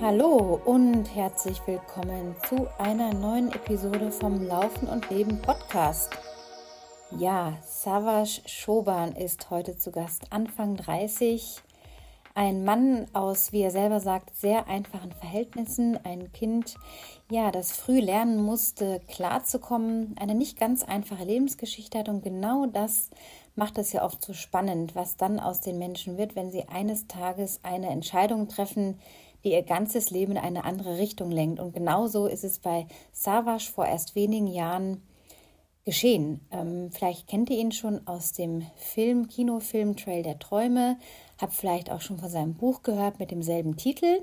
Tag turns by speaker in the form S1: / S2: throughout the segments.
S1: Hallo und herzlich willkommen zu einer neuen Episode vom Laufen und Leben Podcast. Ja, Savas Schoban ist heute zu Gast, Anfang 30. Ein Mann aus, wie er selber sagt, sehr einfachen Verhältnissen. Ein Kind, ja, das früh lernen musste, klarzukommen. Eine nicht ganz einfache Lebensgeschichte hat und genau das macht es ja oft so spannend, was dann aus den Menschen wird, wenn sie eines Tages eine Entscheidung treffen, die ihr ganzes Leben in eine andere Richtung lenkt. Und genauso ist es bei Savas vor erst wenigen Jahren geschehen. Ähm, vielleicht kennt ihr ihn schon aus dem Film, Kinofilm Trail der Träume, habt vielleicht auch schon von seinem Buch gehört mit demselben Titel.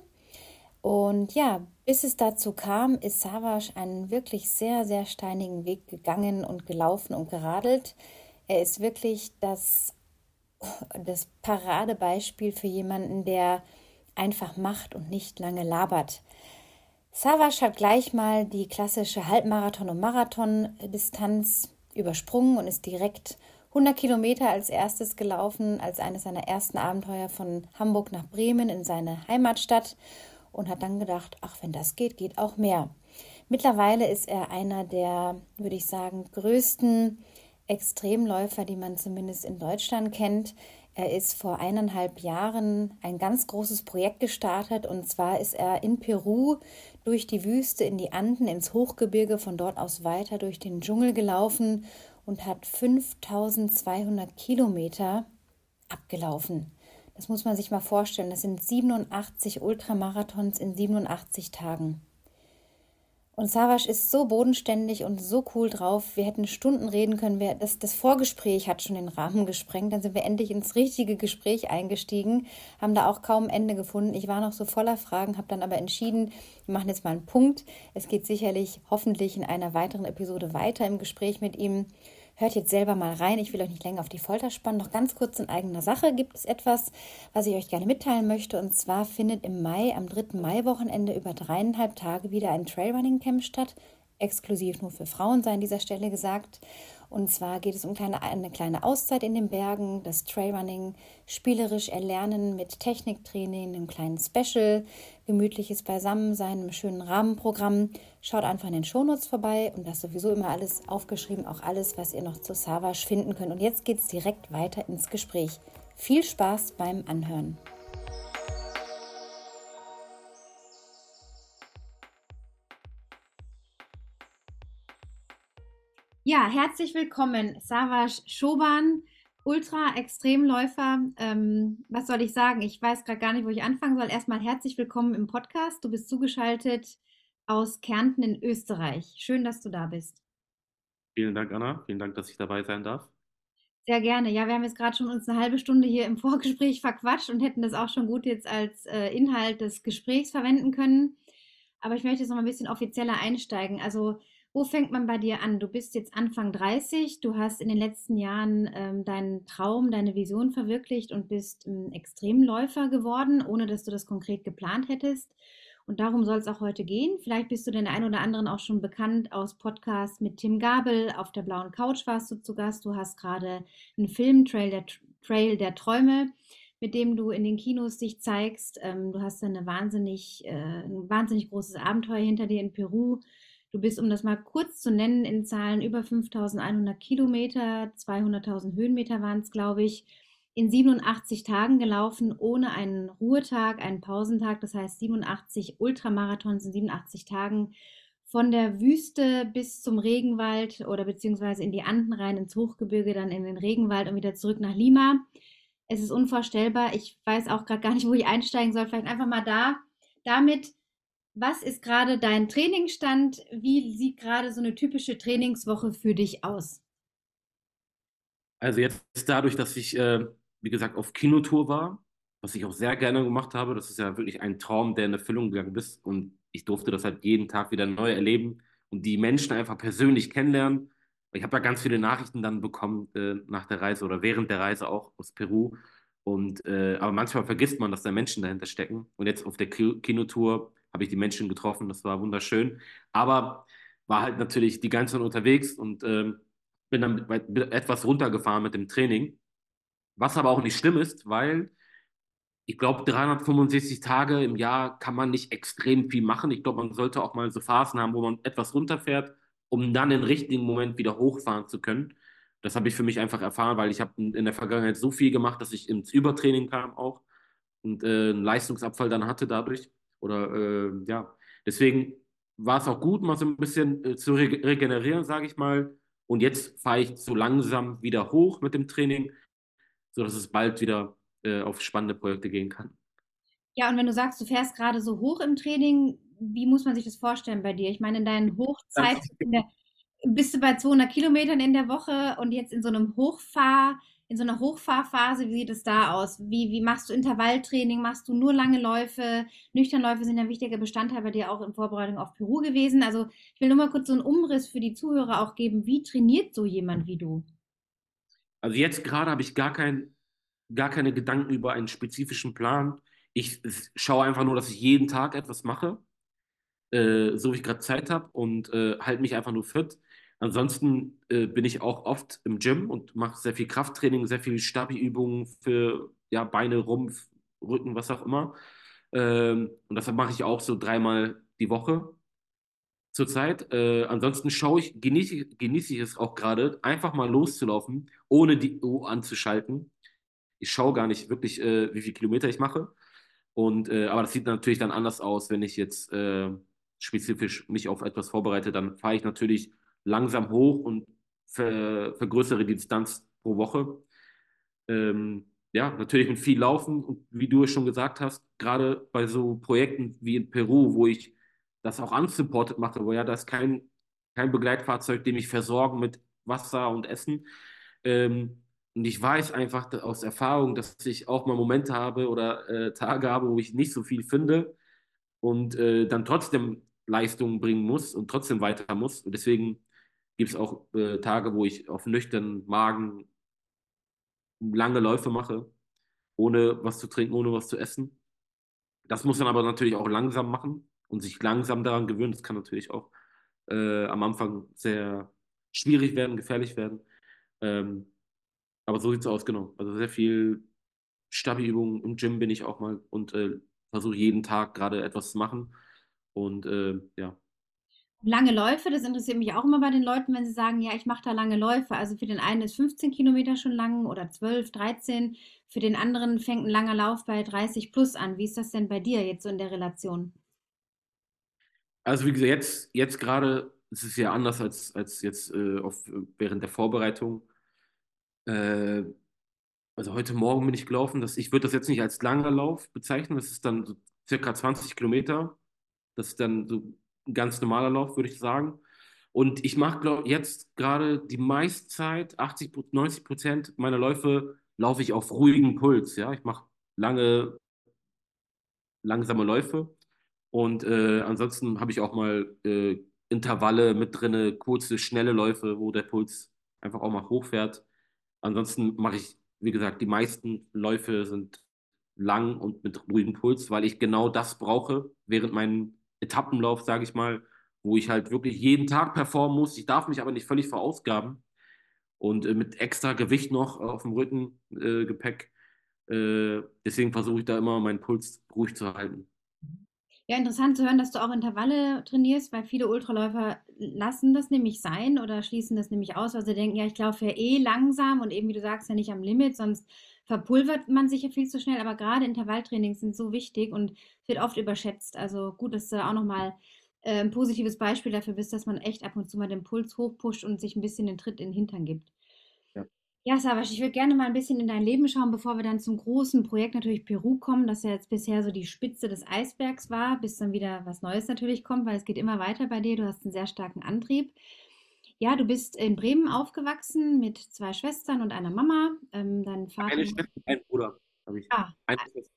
S1: Und ja, bis es dazu kam, ist Savas einen wirklich sehr, sehr steinigen Weg gegangen und gelaufen und geradelt. Er ist wirklich das, das Paradebeispiel für jemanden, der einfach macht und nicht lange labert. Savas hat gleich mal die klassische Halbmarathon- und Marathon-Distanz übersprungen und ist direkt 100 Kilometer als erstes gelaufen, als eines seiner ersten Abenteuer von Hamburg nach Bremen in seine Heimatstadt und hat dann gedacht, ach, wenn das geht, geht auch mehr. Mittlerweile ist er einer der, würde ich sagen, größten Extremläufer, die man zumindest in Deutschland kennt. Er ist vor eineinhalb Jahren ein ganz großes Projekt gestartet und zwar ist er in Peru durch die Wüste in die Anden ins Hochgebirge, von dort aus weiter durch den Dschungel gelaufen und hat 5200 Kilometer abgelaufen. Das muss man sich mal vorstellen. Das sind 87 Ultramarathons in 87 Tagen. Und Savas ist so bodenständig und so cool drauf. Wir hätten Stunden reden können. Wir, das, das Vorgespräch hat schon den Rahmen gesprengt. Dann sind wir endlich ins richtige Gespräch eingestiegen, haben da auch kaum Ende gefunden. Ich war noch so voller Fragen, habe dann aber entschieden, wir machen jetzt mal einen Punkt. Es geht sicherlich hoffentlich in einer weiteren Episode weiter im Gespräch mit ihm. Hört jetzt selber mal rein. Ich will euch nicht länger auf die Folter spannen. Noch ganz kurz in eigener Sache gibt es etwas, was ich euch gerne mitteilen möchte. Und zwar findet im Mai, am 3. Mai-Wochenende über dreieinhalb Tage wieder ein Trailrunning Camp statt. Exklusiv nur für Frauen sei an dieser Stelle gesagt. Und zwar geht es um kleine, eine kleine Auszeit in den Bergen, das Trailrunning spielerisch erlernen mit Techniktraining, einem kleinen Special, gemütliches Beisammensein, einem schönen Rahmenprogramm. Schaut einfach in den Shownotes vorbei und das sowieso immer alles aufgeschrieben, auch alles, was ihr noch zu Savage finden könnt. Und jetzt geht es direkt weiter ins Gespräch. Viel Spaß beim Anhören. Ja, herzlich willkommen, Savas Schoban, Ultra-Extremläufer. Ähm, was soll ich sagen? Ich weiß gerade gar nicht, wo ich anfangen soll. Erstmal herzlich willkommen im Podcast. Du bist zugeschaltet aus Kärnten in Österreich. Schön, dass du da bist.
S2: Vielen Dank, Anna. Vielen Dank, dass ich dabei sein darf.
S1: Sehr gerne. Ja, wir haben jetzt gerade schon uns eine halbe Stunde hier im Vorgespräch verquatscht und hätten das auch schon gut jetzt als äh, Inhalt des Gesprächs verwenden können. Aber ich möchte jetzt noch mal ein bisschen offizieller einsteigen. Also wo fängt man bei dir an? Du bist jetzt Anfang 30, du hast in den letzten Jahren ähm, deinen Traum, deine Vision verwirklicht und bist ein Extremläufer geworden, ohne dass du das konkret geplant hättest. Und darum soll es auch heute gehen. Vielleicht bist du den einen oder anderen auch schon bekannt aus Podcasts mit Tim Gabel. Auf der blauen Couch warst du zu Gast. Du hast gerade einen Film, Trail der, Trail der Träume, mit dem du in den Kinos dich zeigst. Ähm, du hast eine wahnsinnig, äh, ein wahnsinnig großes Abenteuer hinter dir in Peru. Du bist, um das mal kurz zu nennen, in Zahlen über 5100 Kilometer, 200.000 Höhenmeter waren es, glaube ich, in 87 Tagen gelaufen, ohne einen Ruhetag, einen Pausentag. Das heißt 87 Ultramarathons in 87 Tagen von der Wüste bis zum Regenwald oder beziehungsweise in die Anden rein ins Hochgebirge, dann in den Regenwald und wieder zurück nach Lima. Es ist unvorstellbar. Ich weiß auch gerade gar nicht, wo ich einsteigen soll. Vielleicht einfach mal da damit was ist gerade dein Trainingsstand? Wie sieht gerade so eine typische Trainingswoche für dich aus?
S2: Also jetzt dadurch, dass ich, äh, wie gesagt, auf Kinotour war, was ich auch sehr gerne gemacht habe, das ist ja wirklich ein Traum, der in Erfüllung gegangen ist und ich durfte das halt jeden Tag wieder neu erleben und die Menschen einfach persönlich kennenlernen. Ich habe ja ganz viele Nachrichten dann bekommen äh, nach der Reise oder während der Reise auch aus Peru. Und, äh, aber manchmal vergisst man, dass da Menschen dahinter stecken. Und jetzt auf der Kinotour habe ich die Menschen getroffen, das war wunderschön. Aber war halt natürlich die ganze Zeit unterwegs und ähm, bin dann etwas runtergefahren mit dem Training. Was aber auch nicht schlimm ist, weil ich glaube, 365 Tage im Jahr kann man nicht extrem viel machen. Ich glaube, man sollte auch mal so Phasen haben, wo man etwas runterfährt, um dann den richtigen Moment wieder hochfahren zu können. Das habe ich für mich einfach erfahren, weil ich habe in der Vergangenheit so viel gemacht, dass ich ins Übertraining kam auch und äh, einen Leistungsabfall dann hatte dadurch. Oder äh, ja, deswegen war es auch gut, mal so ein bisschen äh, zu re regenerieren, sage ich mal. Und jetzt fahre ich so langsam wieder hoch mit dem Training, sodass es bald wieder äh, auf spannende Projekte gehen kann.
S1: Ja, und wenn du sagst, du fährst gerade so hoch im Training, wie muss man sich das vorstellen bei dir? Ich meine, in deinen Hochzeiten bist du bei 200 Kilometern in der Woche und jetzt in so einem Hochfahr, in so einer Hochfahrphase, wie sieht es da aus? Wie, wie machst du Intervalltraining? Machst du nur lange Läufe? Nüchternläufe sind ein wichtiger Bestandteil bei dir auch in Vorbereitung auf Peru gewesen. Also ich will nur mal kurz so einen Umriss für die Zuhörer auch geben. Wie trainiert so jemand wie du?
S2: Also jetzt gerade habe ich gar kein gar keine Gedanken über einen spezifischen Plan. Ich schaue einfach nur, dass ich jeden Tag etwas mache, äh, so wie ich gerade Zeit habe und äh, halte mich einfach nur fit. Ansonsten äh, bin ich auch oft im Gym und mache sehr viel Krafttraining, sehr viel Stabi-Übungen für ja, Beine, Rumpf, Rücken, was auch immer. Ähm, und deshalb mache ich auch so dreimal die Woche zurzeit. Äh, ansonsten schaue ich, genieße, genieße ich es auch gerade, einfach mal loszulaufen, ohne die Uhr anzuschalten ich schaue gar nicht wirklich, äh, wie viele Kilometer ich mache. Und, äh, aber das sieht natürlich dann anders aus, wenn ich jetzt äh, spezifisch mich auf etwas vorbereite. Dann fahre ich natürlich langsam hoch und ver vergrößere die Distanz pro Woche. Ähm, ja, natürlich mit viel Laufen und wie du es schon gesagt hast, gerade bei so Projekten wie in Peru, wo ich das auch unsupported mache, wo ja da ist kein, kein Begleitfahrzeug, dem ich versorgen mit Wasser und Essen. Ähm, und ich weiß einfach aus Erfahrung, dass ich auch mal Momente habe oder äh, Tage habe, wo ich nicht so viel finde und äh, dann trotzdem Leistungen bringen muss und trotzdem weiter muss. Und deswegen gibt es auch äh, Tage, wo ich auf nüchternen Magen lange Läufe mache, ohne was zu trinken, ohne was zu essen. Das muss man aber natürlich auch langsam machen und sich langsam daran gewöhnen. Das kann natürlich auch äh, am Anfang sehr schwierig werden, gefährlich werden. Ähm, aber so sieht es aus, genau. Also sehr viel Stabi-Übungen im Gym bin ich auch mal und äh, versuche jeden Tag gerade etwas zu machen. Und äh, ja.
S1: Lange Läufe, das interessiert mich auch immer bei den Leuten, wenn sie sagen, ja, ich mache da lange Läufe. Also für den einen ist 15 Kilometer schon lang oder 12, 13. Für den anderen fängt ein langer Lauf bei 30 plus an. Wie ist das denn bei dir jetzt so in der Relation?
S2: Also wie gesagt, jetzt, jetzt gerade ist es ja anders als, als jetzt äh, auf, während der Vorbereitung. Äh, also heute Morgen bin ich gelaufen, dass ich würde das jetzt nicht als langer Lauf bezeichnen, das ist dann so circa 20 Kilometer. Das ist dann so ein ganz normaler Lauf, würde ich sagen. Und ich mache jetzt gerade die meiste Zeit, 80, 90 Prozent meiner Läufe, laufe ich auf ruhigem Puls. Ja, ich mache lange, langsame Läufe. Und äh, ansonsten habe ich auch mal äh, Intervalle mit drinne, kurze, schnelle Läufe, wo der Puls einfach auch mal hochfährt. Ansonsten mache ich, wie gesagt, die meisten Läufe sind lang und mit ruhigem Puls, weil ich genau das brauche während meinem Etappenlauf, sage ich mal, wo ich halt wirklich jeden Tag performen muss. Ich darf mich aber nicht völlig verausgaben und äh, mit extra Gewicht noch auf dem Rücken, äh, Gepäck. Äh, deswegen versuche ich da immer meinen Puls ruhig zu halten.
S1: Ja, interessant zu hören, dass du auch Intervalle trainierst, weil viele Ultraläufer lassen das nämlich sein oder schließen das nämlich aus, weil sie denken, ja, ich laufe ja eh langsam und eben, wie du sagst, ja nicht am Limit, sonst verpulvert man sich ja viel zu schnell. Aber gerade Intervalltrainings sind so wichtig und wird oft überschätzt. Also gut, dass du auch nochmal äh, ein positives Beispiel dafür bist, dass man echt ab und zu mal den Puls hochpusht und sich ein bisschen den Tritt in den Hintern gibt. Ja, Savasch, ich würde gerne mal ein bisschen in dein Leben schauen, bevor wir dann zum großen Projekt natürlich Peru kommen, das ja jetzt bisher so die Spitze des Eisbergs war, bis dann wieder was Neues natürlich kommt, weil es geht immer weiter bei dir. Du hast einen sehr starken Antrieb. Ja, du bist in Bremen aufgewachsen mit zwei Schwestern und einer Mama. Ähm, dein Vater.
S2: Eine Schwester und ein Bruder habe ich.
S1: Ah, Eine Schwester.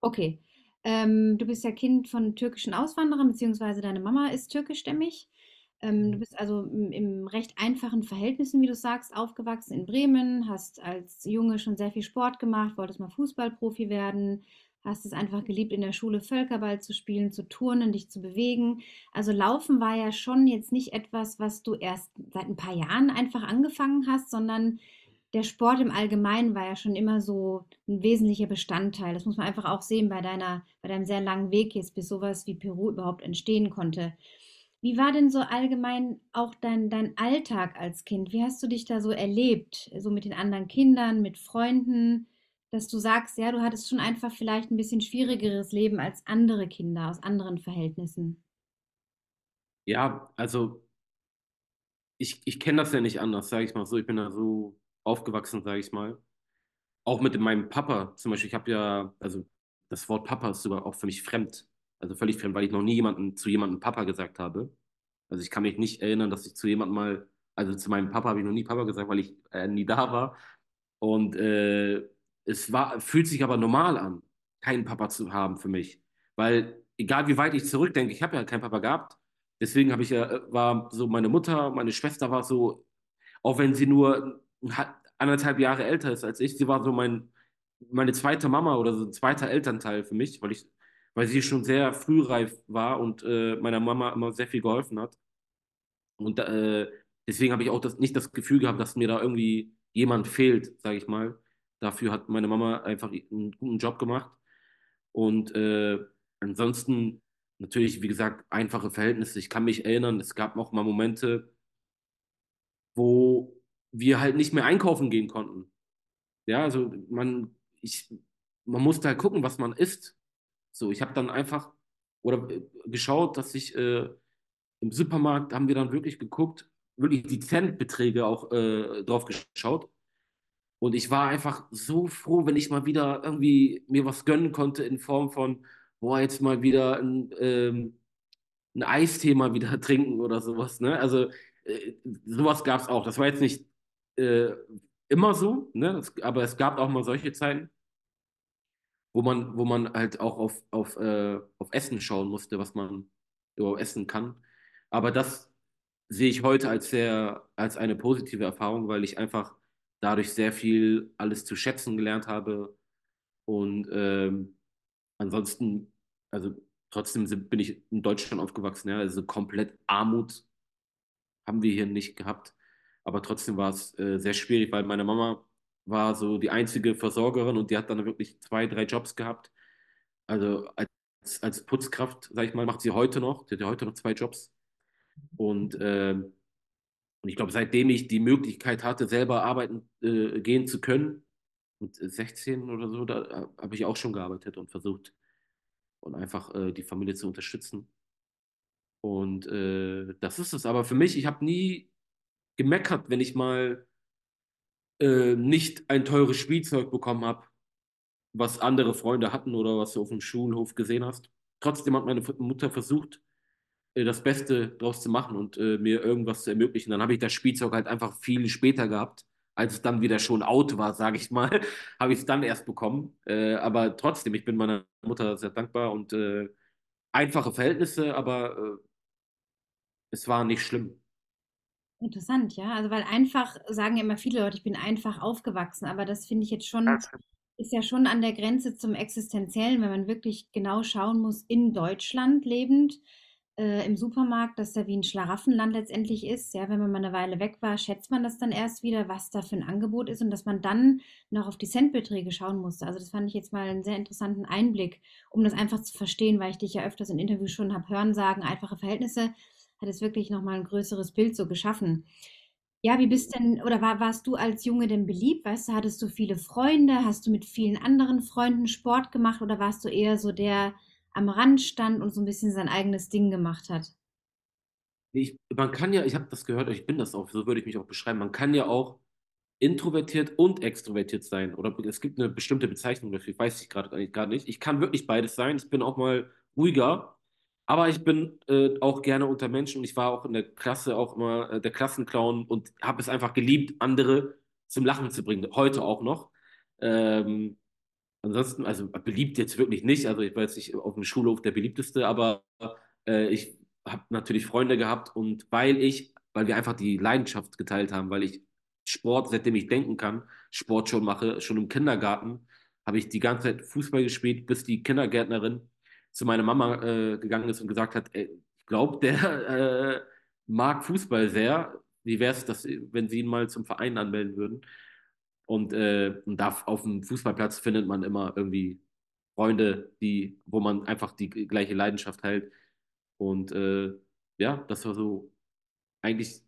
S1: okay. Ähm, du bist ja Kind von türkischen Auswanderern, beziehungsweise deine Mama ist türkischstämmig. Ähm, du mhm. bist also im, im recht einfachen Verhältnissen, wie du sagst, aufgewachsen in Bremen, hast als Junge schon sehr viel Sport gemacht, wolltest mal Fußballprofi werden, hast es einfach geliebt, in der Schule Völkerball zu spielen, zu turnen, dich zu bewegen. Also Laufen war ja schon jetzt nicht etwas, was du erst seit ein paar Jahren einfach angefangen hast, sondern der Sport im Allgemeinen war ja schon immer so ein wesentlicher Bestandteil. Das muss man einfach auch sehen bei deiner, bei deinem sehr langen Weg jetzt, bis sowas wie Peru überhaupt entstehen konnte. Wie war denn so allgemein auch dein, dein Alltag als Kind? Wie hast du dich da so erlebt? So mit den anderen Kindern, mit Freunden, dass du sagst, ja, du hattest schon einfach vielleicht ein bisschen schwierigeres Leben als andere Kinder aus anderen Verhältnissen.
S2: Ja, also ich, ich kenne das ja nicht anders, sage ich mal so. Ich bin da so aufgewachsen, sage ich mal. Auch mit meinem Papa zum Beispiel. Ich habe ja, also das Wort Papa ist sogar auch für mich fremd. Also völlig fremd, weil ich noch nie jemanden, zu jemandem Papa gesagt habe. Also ich kann mich nicht erinnern, dass ich zu jemandem mal, also zu meinem Papa habe ich noch nie Papa gesagt, weil ich äh, nie da war. Und äh, es war, fühlt sich aber normal an, keinen Papa zu haben für mich. Weil egal wie weit ich zurückdenke, ich habe ja keinen Papa gehabt. Deswegen habe ich ja, äh, war so meine Mutter, meine Schwester war so, auch wenn sie nur anderthalb Jahre älter ist als ich, sie war so mein, meine zweite Mama oder so ein zweiter Elternteil für mich, weil ich, weil sie schon sehr frühreif war und äh, meiner Mama immer sehr viel geholfen hat. Und äh, deswegen habe ich auch das, nicht das Gefühl gehabt, dass mir da irgendwie jemand fehlt, sage ich mal. Dafür hat meine Mama einfach einen guten Job gemacht. Und äh, ansonsten natürlich, wie gesagt, einfache Verhältnisse. Ich kann mich erinnern, es gab auch mal Momente, wo wir halt nicht mehr einkaufen gehen konnten. Ja, also man, ich, man musste halt gucken, was man isst. So, ich habe dann einfach oder äh, geschaut, dass ich äh, im Supermarkt haben wir dann wirklich geguckt, wirklich die Centbeträge auch äh, drauf geschaut. Und ich war einfach so froh, wenn ich mal wieder irgendwie mir was gönnen konnte in Form von, boah, jetzt mal wieder ein, ähm, ein Eistee mal wieder trinken oder sowas. Ne? Also äh, sowas gab es auch. Das war jetzt nicht äh, immer so, ne? Es, aber es gab auch mal solche Zeiten, wo man, wo man halt auch auf, auf, äh, auf Essen schauen musste, was man überhaupt essen kann. Aber das sehe ich heute als sehr, als eine positive Erfahrung, weil ich einfach dadurch sehr viel alles zu schätzen gelernt habe. Und ähm, ansonsten, also trotzdem bin ich in Deutschland aufgewachsen, ja, also komplett Armut haben wir hier nicht gehabt. Aber trotzdem war es äh, sehr schwierig, weil meine Mama war so die einzige Versorgerin und die hat dann wirklich zwei, drei Jobs gehabt. Also als, als Putzkraft, sag ich mal, macht sie heute noch. Die hat ja heute noch zwei Jobs. Und, äh, und ich glaube, seitdem ich die Möglichkeit hatte, selber arbeiten äh, gehen zu können, mit 16 oder so, da äh, habe ich auch schon gearbeitet und versucht und einfach äh, die Familie zu unterstützen. Und äh, das ist es. Aber für mich, ich habe nie gemeckert, wenn ich mal äh, nicht ein teures Spielzeug bekommen habe, was andere Freunde hatten oder was du auf dem Schulhof gesehen hast. Trotzdem hat meine Mutter versucht, äh, das Beste draus zu machen und äh, mir irgendwas zu ermöglichen. Dann habe ich das Spielzeug halt einfach viel später gehabt, als es dann wieder schon out war, sage ich mal, habe ich es dann erst bekommen. Äh, aber trotzdem, ich bin meiner Mutter sehr dankbar und äh, einfache Verhältnisse, aber äh, es war nicht schlimm.
S1: Interessant, ja. Also, weil einfach sagen ja immer viele Leute, ich bin einfach aufgewachsen, aber das finde ich jetzt schon, ist ja schon an der Grenze zum Existenziellen, wenn man wirklich genau schauen muss, in Deutschland lebend, äh, im Supermarkt, dass da wie ein Schlaraffenland letztendlich ist. Ja, wenn man mal eine Weile weg war, schätzt man das dann erst wieder, was da für ein Angebot ist und dass man dann noch auf die Centbeträge schauen musste. Also das fand ich jetzt mal einen sehr interessanten Einblick, um das einfach zu verstehen, weil ich dich ja öfters in Interviews schon habe hören sagen, einfache Verhältnisse hat es wirklich nochmal ein größeres Bild so geschaffen. Ja, wie bist denn, oder war, warst du als Junge denn beliebt? Weißt du, hattest du viele Freunde? Hast du mit vielen anderen Freunden Sport gemacht oder warst du eher so der am Rand stand und so ein bisschen sein eigenes Ding gemacht hat?
S2: Ich, man kann ja, ich habe das gehört, ich bin das auch, so würde ich mich auch beschreiben, man kann ja auch introvertiert und extrovertiert sein. Oder es gibt eine bestimmte Bezeichnung dafür, weiß ich gerade gar nicht. Ich kann wirklich beides sein. Ich bin auch mal ruhiger aber ich bin äh, auch gerne unter Menschen und ich war auch in der Klasse auch immer äh, der Klassenclown und habe es einfach geliebt, andere zum Lachen zu bringen. Heute auch noch. Ähm, ansonsten, also beliebt jetzt wirklich nicht. Also ich jetzt nicht auf dem Schulhof der beliebteste, aber äh, ich habe natürlich Freunde gehabt und weil ich, weil wir einfach die Leidenschaft geteilt haben, weil ich Sport, seitdem ich denken kann, Sport schon mache, schon im Kindergarten, habe ich die ganze Zeit Fußball gespielt, bis die Kindergärtnerin zu meiner Mama äh, gegangen ist und gesagt hat, ey, ich glaube, der äh, mag Fußball sehr. Wie wäre es, wenn Sie ihn mal zum Verein anmelden würden? Und, äh, und da auf dem Fußballplatz findet man immer irgendwie Freunde, die, wo man einfach die gleiche Leidenschaft hält. Und äh, ja, das war so eigentlich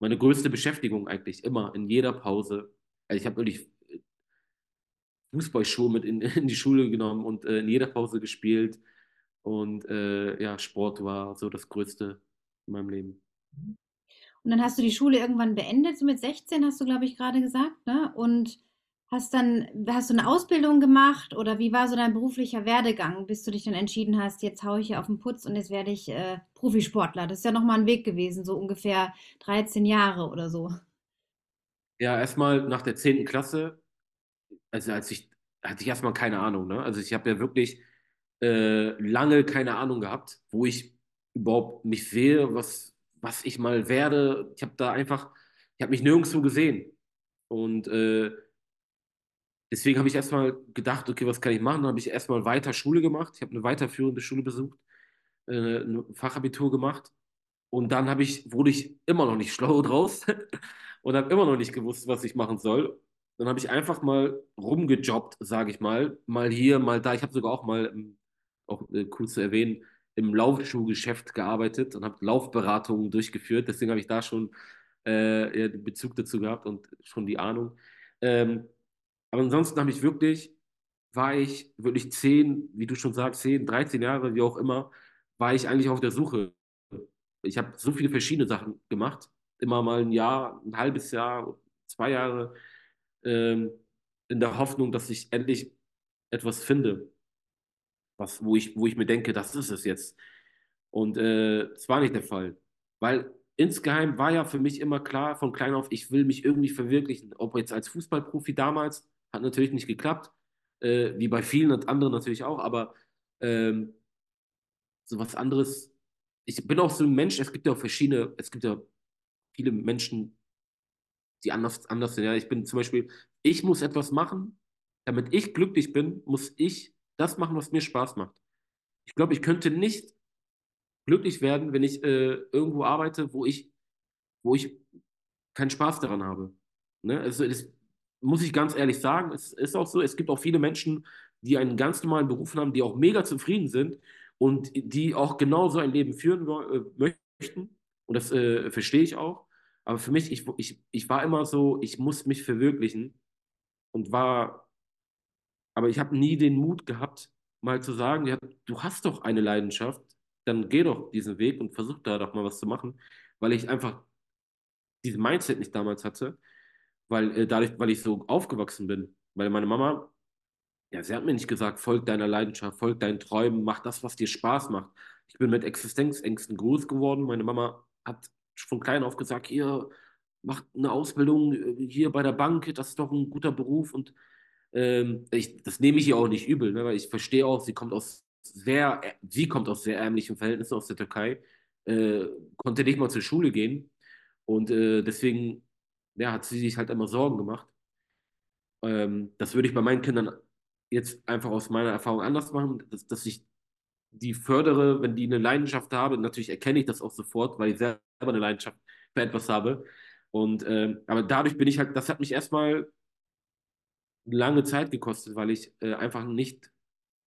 S2: meine größte Beschäftigung eigentlich immer in jeder Pause. Also ich habe wirklich Fußballschuhe mit in, in die Schule genommen und äh, in jeder Pause gespielt. Und äh, ja, Sport war so das Größte in meinem Leben.
S1: Und dann hast du die Schule irgendwann beendet, so mit 16 hast du, glaube ich, gerade gesagt, ne? Und hast dann, hast du eine Ausbildung gemacht oder wie war so dein beruflicher Werdegang, bis du dich dann entschieden hast, jetzt haue ich hier auf den Putz und jetzt werde ich äh, Profisportler? Das ist ja nochmal ein Weg gewesen, so ungefähr 13 Jahre oder so.
S2: Ja, erstmal nach der 10. Klasse, also als ich, hatte ich erstmal keine Ahnung, ne? Also ich habe ja wirklich äh, lange keine Ahnung gehabt, wo ich überhaupt mich sehe, was, was ich mal werde. Ich habe da einfach, ich habe mich nirgendwo gesehen. Und äh, deswegen habe ich erstmal gedacht, okay, was kann ich machen? Dann habe ich erstmal weiter Schule gemacht. Ich habe eine weiterführende Schule besucht, äh, ein Fachabitur gemacht. Und dann habe ich, wurde ich immer noch nicht schlau draus und habe immer noch nicht gewusst, was ich machen soll. Dann habe ich einfach mal rumgejobbt, sage ich mal. Mal hier, mal da. Ich habe sogar auch mal, ähm, auch äh, cool zu erwähnen, im Laufschuhgeschäft gearbeitet und habe Laufberatungen durchgeführt. Deswegen habe ich da schon äh, Bezug dazu gehabt und schon die Ahnung. Ähm, aber ansonsten habe ich wirklich, war ich wirklich zehn, wie du schon sagst, zehn, 13 Jahre, wie auch immer, war ich eigentlich auf der Suche. Ich habe so viele verschiedene Sachen gemacht. Immer mal ein Jahr, ein halbes Jahr, zwei Jahre, ähm, in der Hoffnung, dass ich endlich etwas finde, was, wo ich, wo ich mir denke, das ist es jetzt. Und äh, es war nicht der Fall. Weil insgeheim war ja für mich immer klar, von klein auf, ich will mich irgendwie verwirklichen. Ob jetzt als Fußballprofi damals, hat natürlich nicht geklappt, äh, wie bei vielen und anderen natürlich auch, aber ähm, so was anderes. Ich bin auch so ein Mensch, es gibt ja auch verschiedene, es gibt ja viele Menschen, die anders, anders sind. Ja, ich bin zum Beispiel, ich muss etwas machen, damit ich glücklich bin, muss ich das machen, was mir Spaß macht. Ich glaube, ich könnte nicht glücklich werden, wenn ich äh, irgendwo arbeite, wo ich, wo ich keinen Spaß daran habe. Ne? Also, das muss ich ganz ehrlich sagen, es ist auch so, es gibt auch viele Menschen, die einen ganz normalen Beruf haben, die auch mega zufrieden sind und die auch genauso ein Leben führen äh, möchten. Und das äh, verstehe ich auch. Aber für mich, ich, ich, ich war immer so, ich muss mich verwirklichen und war, aber ich habe nie den Mut gehabt, mal zu sagen, ja, du hast doch eine Leidenschaft, dann geh doch diesen Weg und versuch da doch mal was zu machen, weil ich einfach diesen Mindset nicht damals hatte, weil äh, dadurch, weil ich so aufgewachsen bin, weil meine Mama, ja, sie hat mir nicht gesagt, folg deiner Leidenschaft, folg deinen Träumen, mach das, was dir Spaß macht. Ich bin mit Existenzängsten groß geworden. Meine Mama hat von klein auf gesagt, hier, mach eine Ausbildung äh, hier bei der Bank, das ist doch ein guter Beruf und ähm, ich, das nehme ich ihr auch nicht übel, ne, weil ich verstehe auch, sie kommt aus sehr, sie kommt aus sehr ärmlichen Verhältnissen aus der Türkei, äh, konnte nicht mal zur Schule gehen und äh, deswegen ja, hat sie sich halt immer Sorgen gemacht. Ähm, das würde ich bei meinen Kindern jetzt einfach aus meiner Erfahrung anders machen, dass, dass ich die fördere, wenn die eine Leidenschaft haben. Natürlich erkenne ich das auch sofort, weil ich selber eine Leidenschaft für etwas habe. Und ähm, aber dadurch bin ich halt, das hat mich erstmal lange Zeit gekostet, weil ich äh, einfach nicht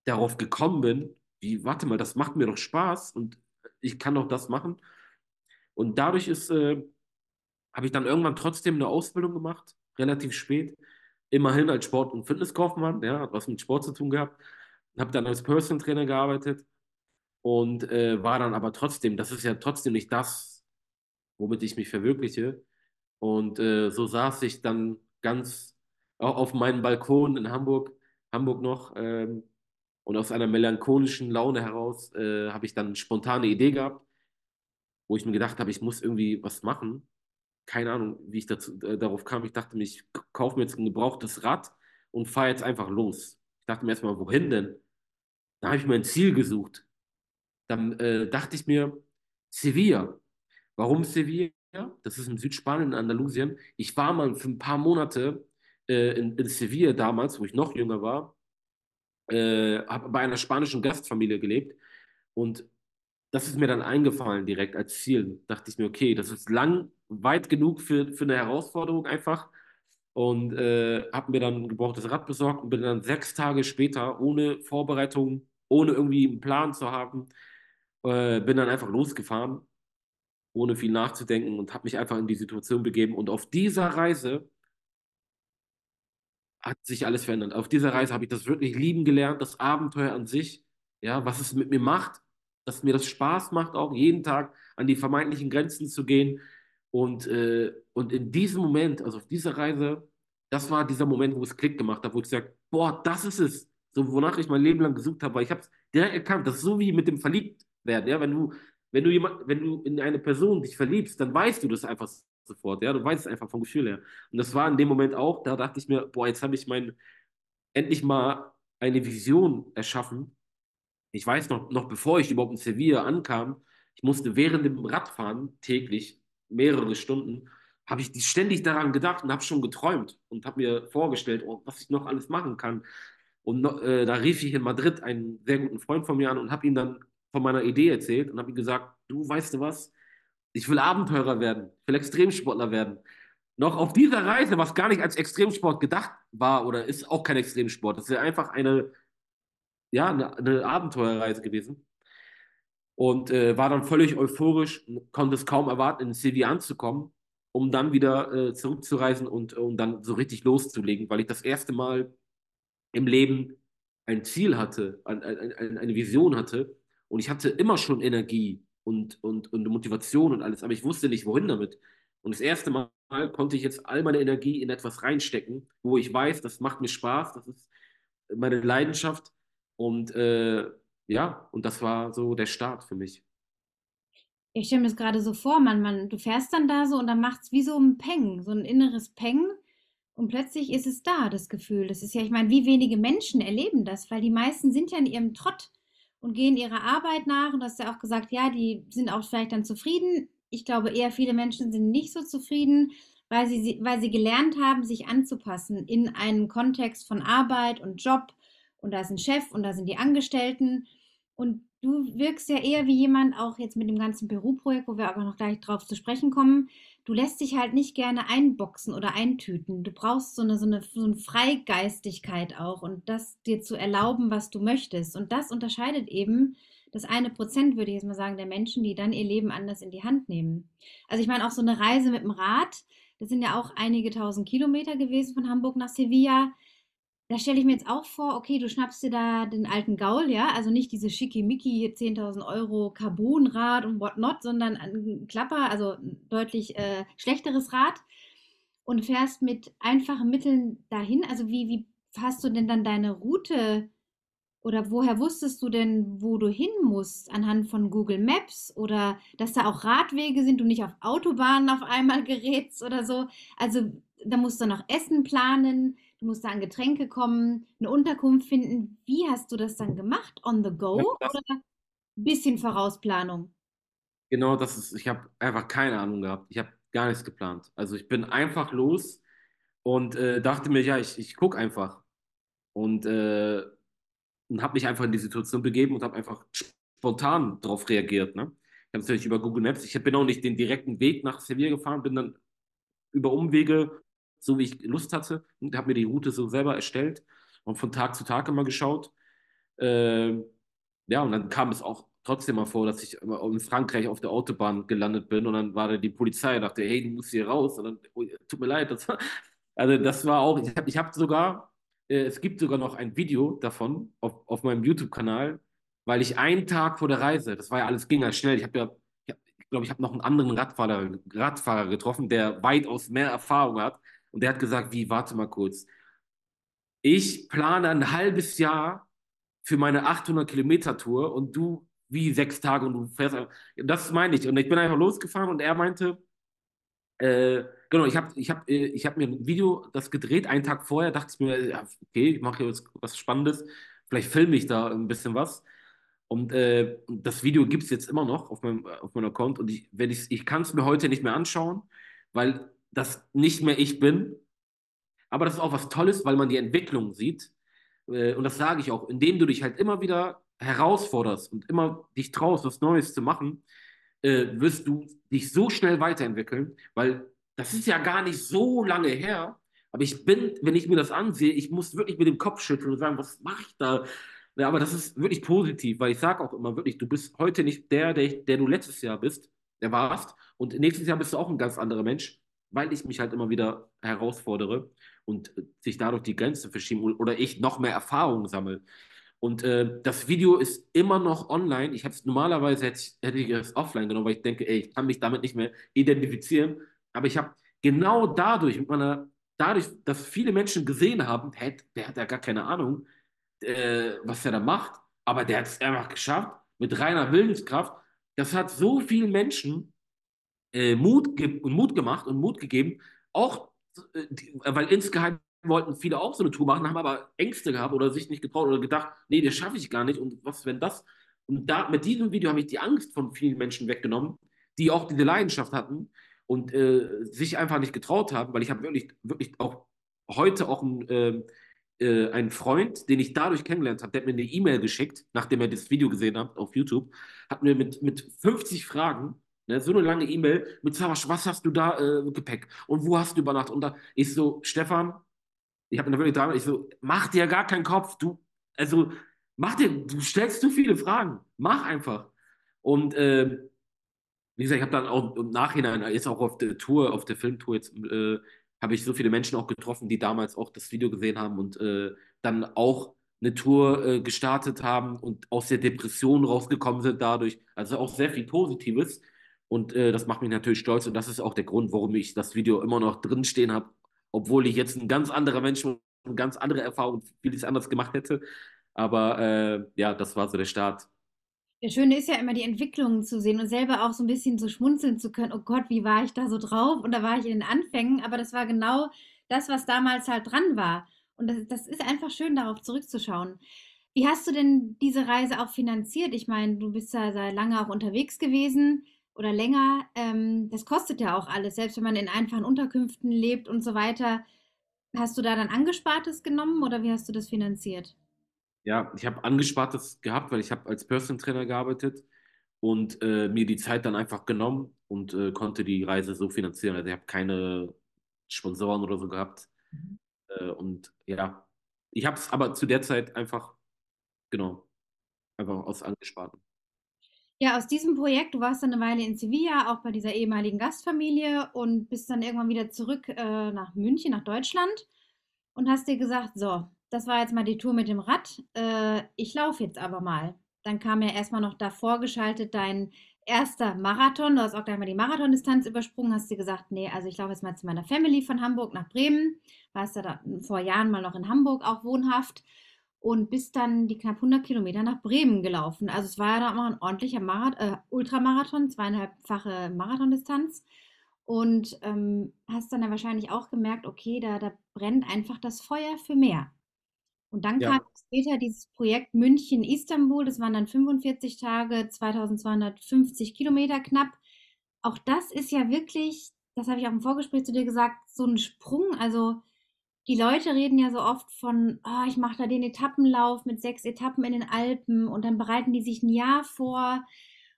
S2: darauf gekommen bin, wie, warte mal, das macht mir doch Spaß und ich kann doch das machen. Und dadurch ist, äh, habe ich dann irgendwann trotzdem eine Ausbildung gemacht, relativ spät, immerhin als Sport- und Fitnesskaufmann, ja, hat was mit Sport zu tun gehabt, habe dann als Personal Trainer gearbeitet und äh, war dann aber trotzdem, das ist ja trotzdem nicht das, womit ich mich verwirkliche. Und äh, so saß ich dann ganz auf meinem Balkon in Hamburg, Hamburg noch, ähm, und aus einer melancholischen Laune heraus äh, habe ich dann eine spontane Idee gehabt, wo ich mir gedacht habe, ich muss irgendwie was machen. Keine Ahnung, wie ich dazu, äh, darauf kam. Ich dachte mir, ich kaufe mir jetzt ein gebrauchtes Rad und fahre jetzt einfach los. Ich dachte mir erstmal, wohin denn? Da habe ich mir ein Ziel gesucht. Dann äh, dachte ich mir, Sevilla. Warum Sevilla? Das ist in Südspanien, in Andalusien. Ich war mal für ein paar Monate äh, in, in Sevilla damals, wo ich noch jünger war, äh, habe bei einer spanischen Gastfamilie gelebt und das ist mir dann eingefallen direkt als Ziel. Dachte ich mir, okay, das ist lang, weit genug für, für eine Herausforderung einfach. und äh, habe mir dann ein gebrauchtes Rad besorgt und bin dann sechs Tage später ohne Vorbereitung, ohne irgendwie einen Plan zu haben, äh, bin dann einfach losgefahren, ohne viel nachzudenken und habe mich einfach in die Situation begeben. Und auf dieser Reise hat sich alles verändert. Auf dieser Reise habe ich das wirklich lieben gelernt, das Abenteuer an sich, ja, was es mit mir macht, dass mir das Spaß macht, auch jeden Tag an die vermeintlichen Grenzen zu gehen. Und, äh, und in diesem Moment, also auf dieser Reise, das war dieser Moment, wo es Klick gemacht hat, wo ich gesagt boah, das ist es, so wonach ich mein Leben lang gesucht habe, weil ich habe es direkt erkannt, das ist so wie mit dem Verliebtwerden, ja, wenn du, wenn du jemand, wenn du in eine Person dich verliebst, dann weißt du das einfach sofort, ja, du weißt es einfach vom Gefühl her. Und das war in dem Moment auch, da dachte ich mir, boah, jetzt habe ich mein, endlich mal eine Vision erschaffen. Ich weiß noch, noch bevor ich überhaupt in Sevilla ankam, ich musste während dem Radfahren täglich mehrere Stunden, habe ich ständig daran gedacht und habe schon geträumt und habe mir vorgestellt, oh, was ich noch alles machen kann. Und äh, da rief ich in Madrid einen sehr guten Freund von mir an und habe ihm dann von meiner Idee erzählt und habe ihm gesagt, du weißt du was, ich will Abenteurer werden, ich will Extremsportler werden. Noch auf dieser Reise, was gar nicht als Extremsport gedacht war oder ist auch kein Extremsport, das ist ja einfach eine, ja, eine, eine Abenteuerreise gewesen. Und äh, war dann völlig euphorisch, konnte es kaum erwarten, in Sevilla anzukommen, um dann wieder äh, zurückzureisen und um dann so richtig loszulegen, weil ich das erste Mal im Leben ein Ziel hatte, ein, ein, eine Vision hatte. Und ich hatte immer schon Energie und, und, und Motivation und alles, aber ich wusste nicht, wohin damit. Und das erste Mal konnte ich jetzt all meine Energie in etwas reinstecken, wo ich weiß, das macht mir Spaß, das ist meine Leidenschaft. Und äh, ja, und das war so der Start für mich.
S1: Ich stelle mir das gerade so vor, man, man, du fährst dann da so und dann macht es wie so ein Peng, so ein inneres Peng. Und plötzlich ist es da, das Gefühl. Das ist ja, ich meine, wie wenige Menschen erleben das, weil die meisten sind ja in ihrem Trott und gehen ihrer Arbeit nach. Und du hast ja auch gesagt, ja, die sind auch vielleicht dann zufrieden. Ich glaube eher, viele Menschen sind nicht so zufrieden, weil sie, weil sie gelernt haben, sich anzupassen in einen Kontext von Arbeit und Job. Und da ist ein Chef und da sind die Angestellten. Und du wirkst ja eher wie jemand, auch jetzt mit dem ganzen Peru-Projekt, wo wir aber noch gleich drauf zu sprechen kommen, du lässt dich halt nicht gerne einboxen oder eintüten. Du brauchst so eine, so eine, so eine Freigeistigkeit auch und das dir zu erlauben, was du möchtest. Und das unterscheidet eben das eine Prozent, würde ich jetzt mal sagen, der Menschen, die dann ihr Leben anders in die Hand nehmen. Also ich meine, auch so eine Reise mit dem Rad, das sind ja auch einige tausend Kilometer gewesen von Hamburg nach Sevilla da stelle ich mir jetzt auch vor, okay, du schnappst dir da den alten Gaul, ja, also nicht diese schickimicki 10.000 Euro Carbonrad und whatnot, sondern ein Klapper, also deutlich äh, schlechteres Rad und fährst mit einfachen Mitteln dahin. Also wie, wie hast du denn dann deine Route oder woher wusstest du denn, wo du hin musst? Anhand von Google Maps oder dass da auch Radwege sind und nicht auf Autobahnen auf einmal gerätst oder so? Also da musst du noch Essen planen du musst da an Getränke kommen, eine Unterkunft finden. Wie hast du das dann gemacht? On the go ja, oder ein bisschen Vorausplanung?
S2: Genau, das ist, ich habe einfach keine Ahnung gehabt. Ich habe gar nichts geplant. Also ich bin einfach los und äh, dachte mir, ja, ich, ich gucke einfach. Und, äh, und habe mich einfach in die Situation begeben und habe einfach spontan darauf reagiert. Ne? Ich habe natürlich über Google Maps, ich bin auch nicht den direkten Weg nach Sevilla gefahren, bin dann über Umwege so wie ich Lust hatte. Und habe mir die Route so selber erstellt und von Tag zu Tag immer geschaut. Äh, ja, und dann kam es auch trotzdem mal vor, dass ich in Frankreich auf der Autobahn gelandet bin und dann war da die Polizei und dachte, hey, du musst hier raus. Und dann, oh, tut mir leid. Das war, also das war auch, ich habe ich hab sogar, äh, es gibt sogar noch ein Video davon auf, auf meinem YouTube-Kanal, weil ich einen Tag vor der Reise, das war ja alles, ging ja schnell, ich habe ja, ich glaube, ich habe noch einen anderen Radfahrer, Radfahrer getroffen, der weitaus mehr Erfahrung hat und der hat gesagt, wie, warte mal kurz. Ich plane ein halbes Jahr für meine 800 Kilometer Tour und du wie sechs Tage und du fährst. Das meine ich. Und ich bin einfach losgefahren und er meinte, äh, genau, ich habe ich hab, äh, ich hab mir ein Video das gedreht, einen Tag vorher, dachte ich mir, okay, ich mache jetzt was Spannendes, vielleicht filme ich da ein bisschen was. Und äh, das Video gibt es jetzt immer noch auf meinem, auf meinem Account und ich, ich, ich kann es mir heute nicht mehr anschauen, weil das nicht mehr ich bin. Aber das ist auch was Tolles, weil man die Entwicklung sieht. Äh, und das sage ich auch, indem du dich halt immer wieder herausforderst und immer dich traust, was Neues zu machen, äh, wirst du dich so schnell weiterentwickeln, weil das ist ja gar nicht so lange her, Aber ich bin, wenn ich mir das ansehe, ich muss wirklich mit dem Kopf schütteln und sagen, was mache ich da? Ja, aber das ist wirklich positiv, weil ich sage auch immer wirklich, du bist heute nicht der, der, der du letztes Jahr bist, der warst. Und nächstes Jahr bist du auch ein ganz anderer Mensch, weil ich mich halt immer wieder herausfordere und sich dadurch die Grenzen verschieben oder ich noch mehr Erfahrung sammle. Und äh, das Video ist immer noch online. Ich habe es normalerweise hätte ich, hätte ich es offline genommen, weil ich denke, ey, ich kann mich damit nicht mehr identifizieren. Aber ich habe genau dadurch, mit meiner, dadurch, dass viele Menschen gesehen haben, hey, der hat ja gar keine Ahnung, äh, was er da macht, aber der hat es einfach geschafft mit reiner Willenskraft. Das hat so vielen Menschen äh, Mut, Mut gemacht und Mut gegeben, auch äh, weil insgeheim wollten viele auch so eine Tour machen, haben aber Ängste gehabt oder sich nicht getraut oder gedacht, nee, das schaffe ich gar nicht und was, wenn das? Und da mit diesem Video habe ich die Angst von vielen Menschen weggenommen, die auch diese Leidenschaft hatten und äh, sich einfach nicht getraut haben, weil ich habe wirklich, wirklich auch heute auch ein, äh, äh, einen Freund, den ich dadurch kennengelernt habe, der hat mir eine E-Mail geschickt, nachdem er das Video gesehen hat auf YouTube, hat mir mit, mit 50 Fragen Ne, so eine lange E-Mail mit Savasch, was hast du da äh, Gepäck und wo hast du übernachtet? Und da ich so, Stefan, ich habe mir wirklich dran, ich so, mach dir gar keinen Kopf, du, also mach dir, du stellst zu viele Fragen, mach einfach. Und äh, wie gesagt, ich habe dann auch im Nachhinein, jetzt auch auf der Tour, auf der Filmtour, jetzt äh, habe ich so viele Menschen auch getroffen, die damals auch das Video gesehen haben und äh, dann auch eine Tour äh, gestartet haben und aus der Depression rausgekommen sind dadurch. Also auch sehr viel Positives. Und äh, das macht mich natürlich stolz und das ist auch der Grund, warum ich das Video immer noch drinstehen habe, obwohl ich jetzt ein ganz anderer Mensch und ganz andere Erfahrung, vieles anders gemacht hätte. Aber äh, ja, das war so der Start.
S1: Der Schöne ist ja immer die Entwicklungen zu sehen und selber auch so ein bisschen so schmunzeln zu können. Oh Gott, wie war ich da so drauf? Und da war ich in den Anfängen, aber das war genau das, was damals halt dran war. Und das, das ist einfach schön, darauf zurückzuschauen. Wie hast du denn diese Reise auch finanziert? Ich meine, du bist ja sehr lange auch unterwegs gewesen oder länger. Ähm, das kostet ja auch alles, selbst wenn man in einfachen Unterkünften lebt und so weiter. Hast du da dann Angespartes genommen oder wie hast du das finanziert?
S2: Ja, ich habe Angespartes gehabt, weil ich habe als Personal Trainer gearbeitet und äh, mir die Zeit dann einfach genommen und äh, konnte die Reise so finanzieren. Also ich habe keine Sponsoren oder so gehabt. Mhm. Äh, und ja, ich habe es aber zu der Zeit einfach, genau, einfach aus Angesparten.
S1: Ja, aus diesem Projekt, du warst dann eine Weile in Sevilla, auch bei dieser ehemaligen Gastfamilie und bist dann irgendwann wieder zurück äh, nach München, nach Deutschland und hast dir gesagt, so, das war jetzt mal die Tour mit dem Rad, äh, ich laufe jetzt aber mal. Dann kam ja erstmal noch davor geschaltet dein erster Marathon. Du hast auch gleich mal die Marathondistanz übersprungen, hast dir gesagt, nee, also ich laufe jetzt mal zu meiner Family von Hamburg nach Bremen. Warst ja da vor Jahren mal noch in Hamburg auch wohnhaft und bist dann die knapp 100 Kilometer nach Bremen gelaufen. Also es war ja noch ein ordentlicher Marath äh, Ultramarathon, zweieinhalbfache Marathondistanz. Und ähm, hast dann ja wahrscheinlich auch gemerkt, okay, da, da brennt einfach das Feuer für mehr. Und dann ja. kam später dieses Projekt München-Istanbul, das waren dann 45 Tage, 2250 Kilometer knapp. Auch das ist ja wirklich, das habe ich auch im Vorgespräch zu dir gesagt, so ein Sprung. Also die Leute reden ja so oft von, oh, ich mache da den Etappenlauf mit sechs Etappen in den Alpen und dann bereiten die sich ein Jahr vor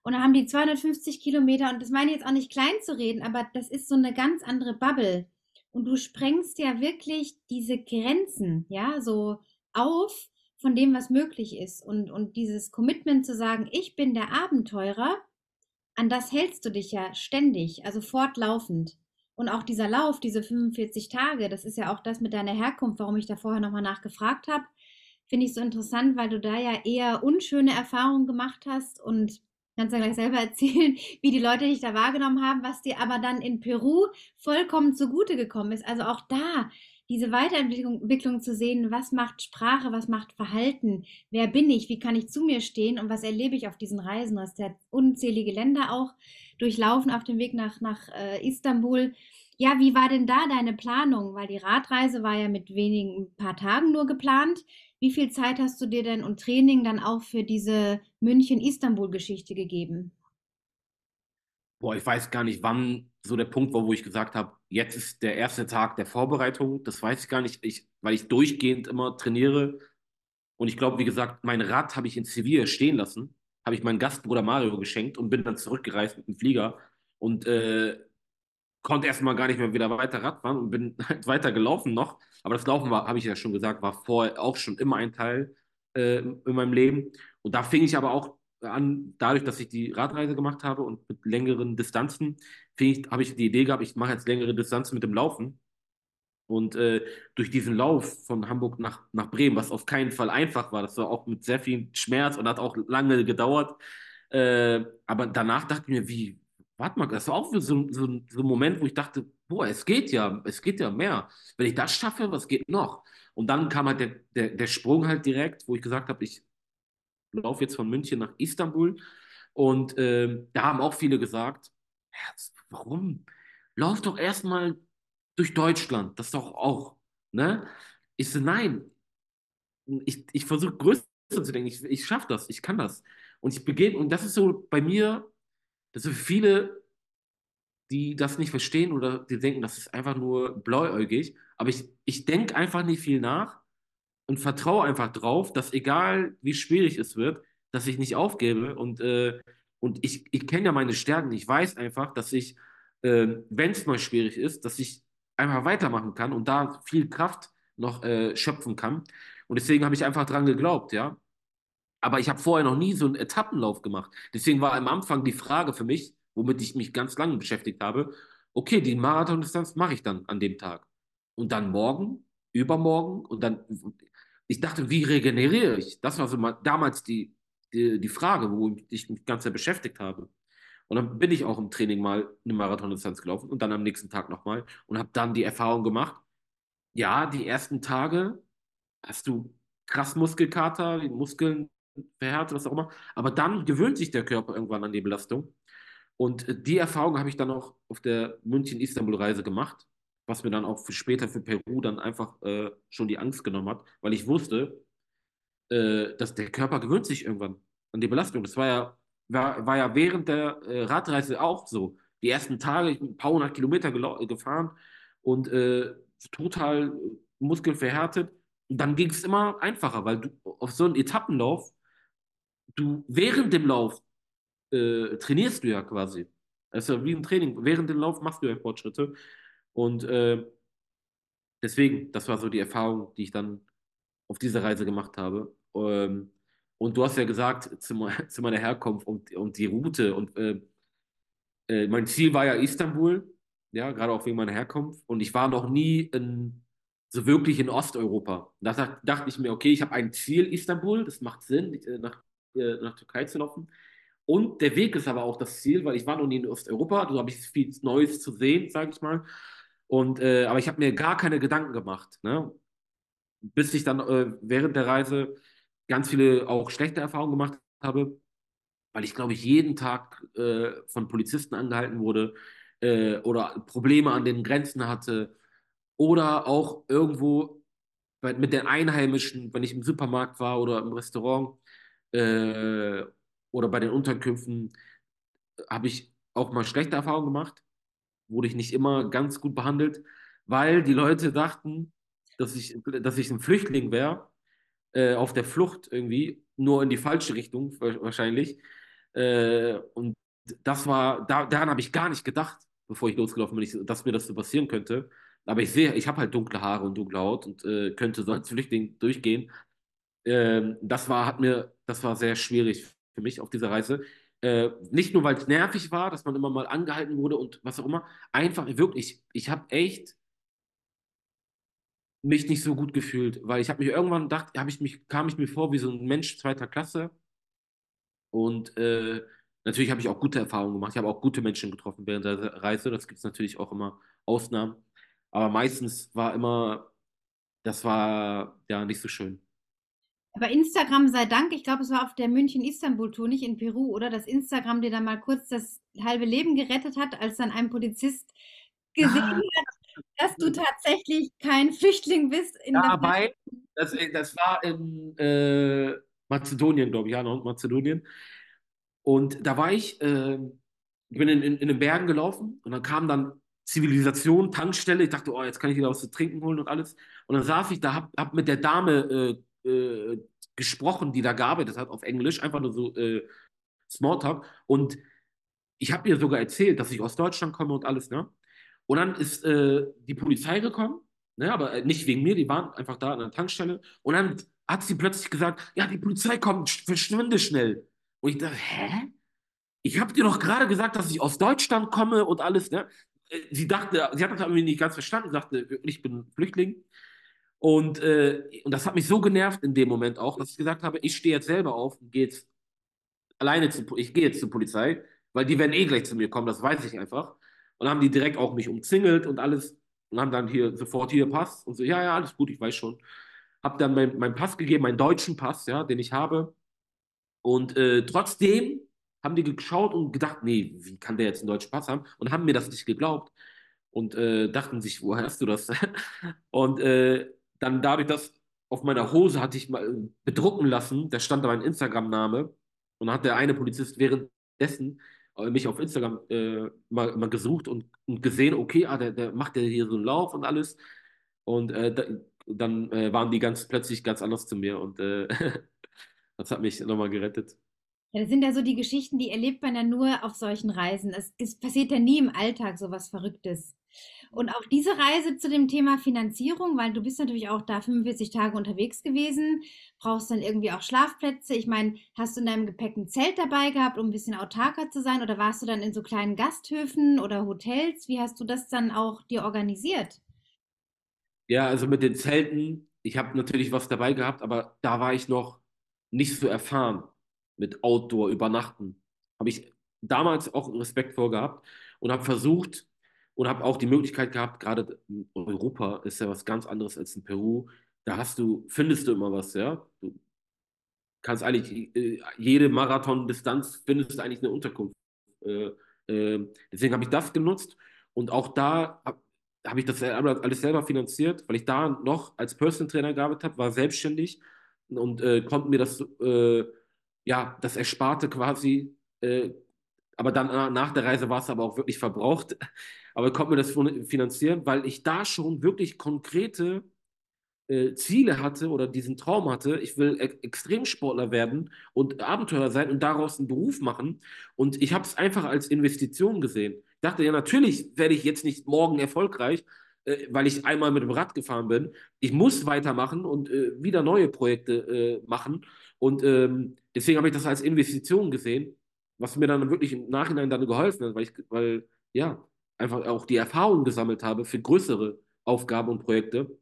S1: und dann haben die 250 Kilometer und das meine ich jetzt auch nicht klein zu reden, aber das ist so eine ganz andere Bubble. Und du sprengst ja wirklich diese Grenzen, ja, so auf von dem, was möglich ist. Und, und dieses Commitment zu sagen, ich bin der Abenteurer, an das hältst du dich ja ständig, also fortlaufend. Und auch dieser Lauf, diese 45 Tage, das ist ja auch das mit deiner Herkunft, warum ich da vorher nochmal nachgefragt habe, finde ich so interessant, weil du da ja eher unschöne Erfahrungen gemacht hast und kannst ja gleich selber erzählen, wie die Leute dich da wahrgenommen haben, was dir aber dann in Peru vollkommen zugute gekommen ist. Also auch da diese Weiterentwicklung zu sehen, was macht Sprache, was macht Verhalten, wer bin ich, wie kann ich zu mir stehen und was erlebe ich auf diesen Reisen. Du hast ja unzählige Länder auch durchlaufen auf dem Weg nach, nach äh, Istanbul. Ja, wie war denn da deine Planung? Weil die Radreise war ja mit wenigen paar Tagen nur geplant. Wie viel Zeit hast du dir denn und Training dann auch für diese München-Istanbul-Geschichte gegeben?
S2: Boah, ich weiß gar nicht, wann so der Punkt war, wo ich gesagt habe, jetzt ist der erste Tag der Vorbereitung. Das weiß ich gar nicht, ich, weil ich durchgehend immer trainiere. Und ich glaube, wie gesagt, mein Rad habe ich in Sevilla stehen lassen, habe ich meinem Gastbruder Mario geschenkt und bin dann zurückgereist mit dem Flieger und äh, konnte erstmal gar nicht mehr wieder weiter Radfahren und bin halt weiter gelaufen noch. Aber das Laufen war, habe ich ja schon gesagt, war vorher auch schon immer ein Teil äh, in meinem Leben. Und da fing ich aber auch an, dadurch, dass ich die Radreise gemacht habe und mit längeren Distanzen, habe ich die Idee gehabt, ich mache jetzt längere Distanzen mit dem Laufen. Und äh, durch diesen Lauf von Hamburg nach, nach Bremen, was auf keinen Fall einfach war, das war auch mit sehr viel Schmerz und hat auch lange gedauert. Äh, aber danach dachte ich mir, wie, warte mal, das war auch so, so, so ein Moment, wo ich dachte, boah, es geht ja, es geht ja mehr. Wenn ich das schaffe, was geht noch? Und dann kam halt der, der, der Sprung halt direkt, wo ich gesagt habe, ich laufe jetzt von München nach Istanbul. Und äh, da haben auch viele gesagt, warum? Lauf doch erstmal durch Deutschland, das doch auch. Ne? Ich so, nein, ich, ich versuche größer zu denken, ich, ich schaffe das, ich kann das. Und ich begegne, und das ist so bei mir, dass so viele, die das nicht verstehen oder die denken, das ist einfach nur blauäugig, aber ich, ich denke einfach nicht viel nach und vertraue einfach drauf, dass egal wie schwierig es wird, dass ich nicht aufgebe und, äh, und ich, ich kenne ja meine Stärken, ich weiß einfach, dass ich, äh, wenn es mal schwierig ist, dass ich einfach weitermachen kann und da viel Kraft noch äh, schöpfen kann. Und deswegen habe ich einfach dran geglaubt, ja. Aber ich habe vorher noch nie so einen Etappenlauf gemacht. Deswegen war am Anfang die Frage für mich, womit ich mich ganz lange beschäftigt habe, okay, die Marathondistanz mache ich dann an dem Tag. Und dann morgen, übermorgen und dann, ich dachte, wie regeneriere ich? Das war so mal, damals die, die, die Frage, wo ich mich ganz sehr beschäftigt habe. Und dann bin ich auch im Training mal eine Marathondistanz gelaufen und dann am nächsten Tag nochmal und habe dann die Erfahrung gemacht, ja, die ersten Tage hast du krass Muskelkater, die Muskeln verhärtet, was auch immer, aber dann gewöhnt sich der Körper irgendwann an die Belastung. Und äh, die Erfahrung habe ich dann auch auf der München-Istanbul-Reise gemacht, was mir dann auch für später für Peru dann einfach äh, schon die Angst genommen hat, weil ich wusste, äh, dass der Körper gewöhnt sich irgendwann an die Belastung. Das war ja war, war ja während der äh, Radreise auch so. Die ersten Tage, ich bin ein paar hundert Kilometer gefahren und äh, total muskelverhärtet. Und dann ging es immer einfacher, weil du auf so einen Etappenlauf, du während dem Lauf äh, trainierst du ja quasi. Also wie ein Training. Während dem Lauf machst du ja Fortschritte. Und äh, deswegen, das war so die Erfahrung, die ich dann auf dieser Reise gemacht habe. Ähm, und du hast ja gesagt, zu, zu meiner Herkunft und, und die Route. Und äh, äh, mein Ziel war ja Istanbul, ja, gerade auch wegen meiner Herkunft. Und ich war noch nie in, so wirklich in Osteuropa. Da dachte ich mir, okay, ich habe ein Ziel, Istanbul, das macht Sinn, äh, nach, äh, nach Türkei zu laufen. Und der Weg ist aber auch das Ziel, weil ich war noch nie in Osteuropa, da habe ich viel Neues zu sehen, sage ich mal. Und, äh, aber ich habe mir gar keine Gedanken gemacht, ne? bis ich dann äh, während der Reise ganz viele auch schlechte Erfahrungen gemacht habe, weil ich glaube ich jeden Tag äh, von Polizisten angehalten wurde äh, oder Probleme an den Grenzen hatte oder auch irgendwo mit den Einheimischen, wenn ich im Supermarkt war oder im Restaurant äh, oder bei den Unterkünften, habe ich auch mal schlechte Erfahrungen gemacht, wurde ich nicht immer ganz gut behandelt, weil die Leute dachten, dass ich, dass ich ein Flüchtling wäre äh, auf der Flucht irgendwie, nur in die falsche Richtung wahrscheinlich. Äh, und das war, da, daran habe ich gar nicht gedacht, bevor ich losgelaufen bin, dass mir das so passieren könnte. Aber ich sehe, ich habe halt dunkle Haare und dunkle Haut und äh, könnte so als Flüchtling durchgehen. Ähm, das war, hat mir, das war sehr schwierig für mich auf dieser Reise. Äh, nicht nur, weil es nervig war, dass man immer mal angehalten wurde und was auch immer. Einfach wirklich, ich habe echt mich nicht so gut gefühlt, weil ich habe mich irgendwann gedacht, habe ich mich, kam ich mir vor wie so ein Mensch zweiter Klasse. Und äh, natürlich habe ich auch gute Erfahrungen gemacht. Ich habe auch gute Menschen getroffen während der Reise. Das gibt es natürlich auch immer Ausnahmen. Aber meistens war immer, das war ja nicht so schön.
S1: Aber Instagram sei Dank, ich glaube, es war auf der München-Istanbul-Tour, nicht in Peru, oder? Dass Instagram dir dann mal kurz das halbe Leben gerettet hat, als dann ein Polizist gesehen ah. hat, dass du tatsächlich kein Flüchtling bist.
S2: In ja, weil das, äh, das war in äh, Mazedonien, glaube ich, ja, Nordmazedonien. Und da war ich, äh, ich bin in, in, in, den Bergen gelaufen und dann kam dann Zivilisation, Tankstelle. Ich dachte, oh, jetzt kann ich wieder was zu trinken holen und alles. Und dann saß ich da, hab, hab mit der Dame äh, äh, gesprochen, die da gearbeitet hat, auf Englisch, einfach nur so äh, Smalltalk. Und ich habe ihr sogar erzählt, dass ich aus Deutschland komme und alles, ne? Und dann ist äh, die Polizei gekommen, ne, aber äh, nicht wegen mir, die waren einfach da an der Tankstelle. Und dann hat sie plötzlich gesagt, ja, die Polizei kommt, verschwinde schnell. Und ich dachte, hä? Ich habe dir doch gerade gesagt, dass ich aus Deutschland komme und alles, ne? Äh, sie dachte, sie hat das irgendwie nicht ganz verstanden, sagte, ich bin Flüchtling. Und, äh, und das hat mich so genervt in dem Moment auch, dass ich gesagt habe, ich stehe jetzt selber auf und gehe jetzt alleine zu, ich gehe jetzt zur Polizei, weil die werden eh gleich zu mir kommen, das weiß ich einfach. Und haben die direkt auch mich umzingelt und alles und haben dann hier sofort hier Pass und so, ja, ja, alles gut, ich weiß schon. Hab dann meinen mein Pass gegeben, meinen deutschen Pass, ja, den ich habe. Und äh, trotzdem haben die geschaut und gedacht, nee, wie kann der jetzt einen deutschen Pass haben? Und haben mir das nicht geglaubt und äh, dachten sich, woher hast du das? und äh, dann dadurch, dass auf meiner Hose hatte ich mal bedrucken lassen, da stand da mein Instagram-Name und dann hat der eine Polizist währenddessen äh, mich auf Instagram äh, mal, mal gesucht und, und gesehen, okay, ah, der, der macht ja hier so einen Lauf und alles. Und äh, da, dann äh, waren die ganz plötzlich ganz anders zu mir und äh, das hat mich nochmal gerettet.
S1: Ja, das sind ja so die Geschichten, die erlebt man ja nur auf solchen Reisen. Es, es passiert ja nie im Alltag so was Verrücktes. Und auch diese Reise zu dem Thema Finanzierung, weil du bist natürlich auch da 45 Tage unterwegs gewesen, brauchst dann irgendwie auch Schlafplätze. Ich meine, hast du in deinem Gepäck ein Zelt dabei gehabt, um ein bisschen autarker zu sein? Oder warst du dann in so kleinen Gasthöfen oder Hotels? Wie hast du das dann auch dir organisiert?
S2: Ja, also mit den Zelten, ich habe natürlich was dabei gehabt, aber da war ich noch nicht so erfahren mit Outdoor, Übernachten. Habe ich damals auch Respekt vor gehabt und habe versucht und habe auch die Möglichkeit gehabt, gerade in Europa ist ja was ganz anderes als in Peru. Da hast du, findest du immer was, ja. Du kannst eigentlich äh, jede Marathon-Distanz findest du eigentlich eine Unterkunft. Äh, äh, deswegen habe ich das genutzt und auch da habe hab ich das alles selber finanziert, weil ich da noch als Personal Trainer gearbeitet habe, war selbstständig und äh, konnte mir das äh, ja, das Ersparte quasi, äh, aber dann nach der Reise war es aber auch wirklich verbraucht. Aber konnte mir das finanzieren, weil ich da schon wirklich konkrete äh, Ziele hatte oder diesen Traum hatte, ich will e Extremsportler werden und Abenteurer sein und daraus einen Beruf machen. Und ich habe es einfach als Investition gesehen. Ich dachte, ja, natürlich werde ich jetzt nicht morgen erfolgreich, äh, weil ich einmal mit dem Rad gefahren bin. Ich muss weitermachen und äh, wieder neue Projekte äh, machen. Und ähm, deswegen habe ich das als Investition gesehen, was mir dann wirklich im Nachhinein dann geholfen hat, weil ich, weil, ja, einfach auch die Erfahrung gesammelt habe für größere Aufgaben und Projekte.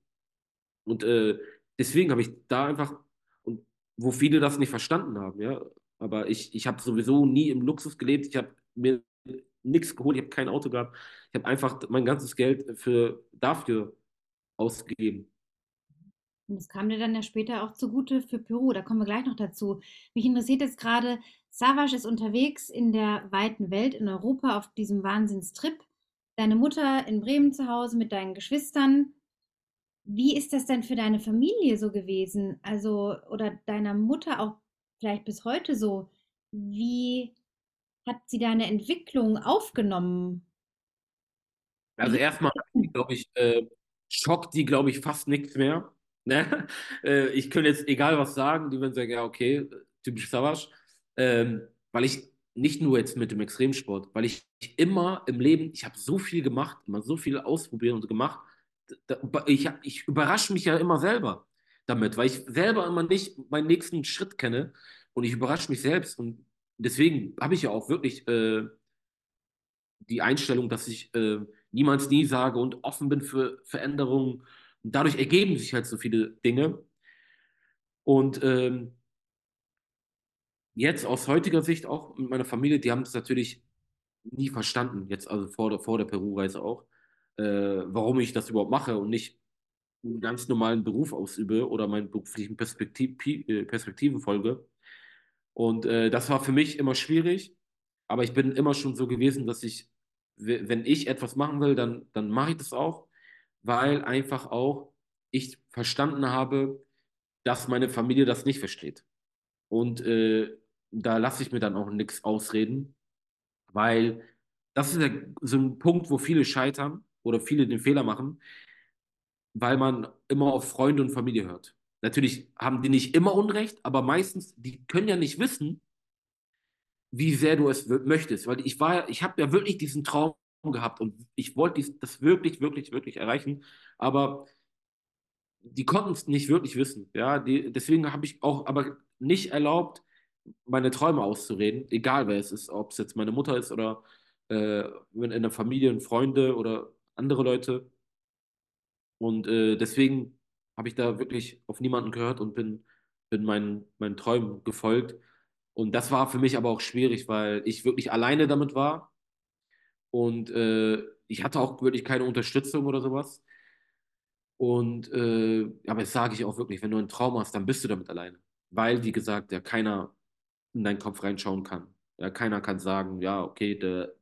S2: Und äh, deswegen habe ich da einfach, und wo viele das nicht verstanden haben, ja, aber ich, ich habe sowieso nie im Luxus gelebt, ich habe mir nichts geholt, ich habe kein Auto gehabt, ich habe einfach mein ganzes Geld für, dafür ausgegeben.
S1: Und das kam dir dann ja später auch zugute für Peru. Da kommen wir gleich noch dazu. Mich interessiert jetzt gerade, Savas ist unterwegs in der weiten Welt, in Europa, auf diesem Wahnsinnstrip. Deine Mutter in Bremen zu Hause mit deinen Geschwistern. Wie ist das denn für deine Familie so gewesen? Also, oder deiner Mutter auch vielleicht bis heute so? Wie hat sie deine Entwicklung aufgenommen?
S2: Also erstmal, glaube ich, äh, schockt die, glaube ich, fast nichts mehr. Ne? Äh, ich könnte jetzt egal was sagen, die würden sagen, ja, okay, typisch Savage. Ähm, weil ich nicht nur jetzt mit dem Extremsport, weil ich immer im Leben, ich habe so viel gemacht, immer so viel ausprobiert und gemacht. Ich, ich überrasche mich ja immer selber damit, weil ich selber immer nicht meinen nächsten Schritt kenne und ich überrasche mich selbst. Und deswegen habe ich ja auch wirklich äh, die Einstellung, dass ich äh, niemals nie sage und offen bin für Veränderungen und dadurch ergeben sich halt so viele Dinge. Und ähm, jetzt aus heutiger Sicht auch mit meiner Familie, die haben es natürlich nie verstanden, jetzt also vor der, vor der Peru-Reise auch, äh, warum ich das überhaupt mache und nicht einen ganz normalen Beruf ausübe oder meinen beruflichen Perspektiv äh, Perspektiven folge. Und äh, das war für mich immer schwierig, aber ich bin immer schon so gewesen, dass ich, wenn ich etwas machen will, dann, dann mache ich das auch weil einfach auch ich verstanden habe, dass meine Familie das nicht versteht. Und äh, da lasse ich mir dann auch nichts ausreden, weil das ist so ein Punkt, wo viele scheitern oder viele den Fehler machen, weil man immer auf Freunde und Familie hört. Natürlich haben die nicht immer Unrecht, aber meistens, die können ja nicht wissen, wie sehr du es möchtest. Weil ich war, ich habe ja wirklich diesen Traum gehabt und ich wollte das wirklich, wirklich, wirklich erreichen, aber die konnten es nicht wirklich wissen. Ja, die, deswegen habe ich auch aber nicht erlaubt, meine Träume auszureden, egal wer es ist, ob es jetzt meine Mutter ist oder äh, in der Familie, Freunde oder andere Leute. Und äh, deswegen habe ich da wirklich auf niemanden gehört und bin, bin meinen, meinen Träumen gefolgt. Und das war für mich aber auch schwierig, weil ich wirklich alleine damit war. Und äh, ich hatte auch wirklich keine Unterstützung oder sowas. Und äh, aber das sage ich auch wirklich, wenn du einen Traum hast, dann bist du damit alleine. Weil, wie gesagt, ja keiner in deinen Kopf reinschauen kann. Ja, keiner kann sagen, ja, okay, der,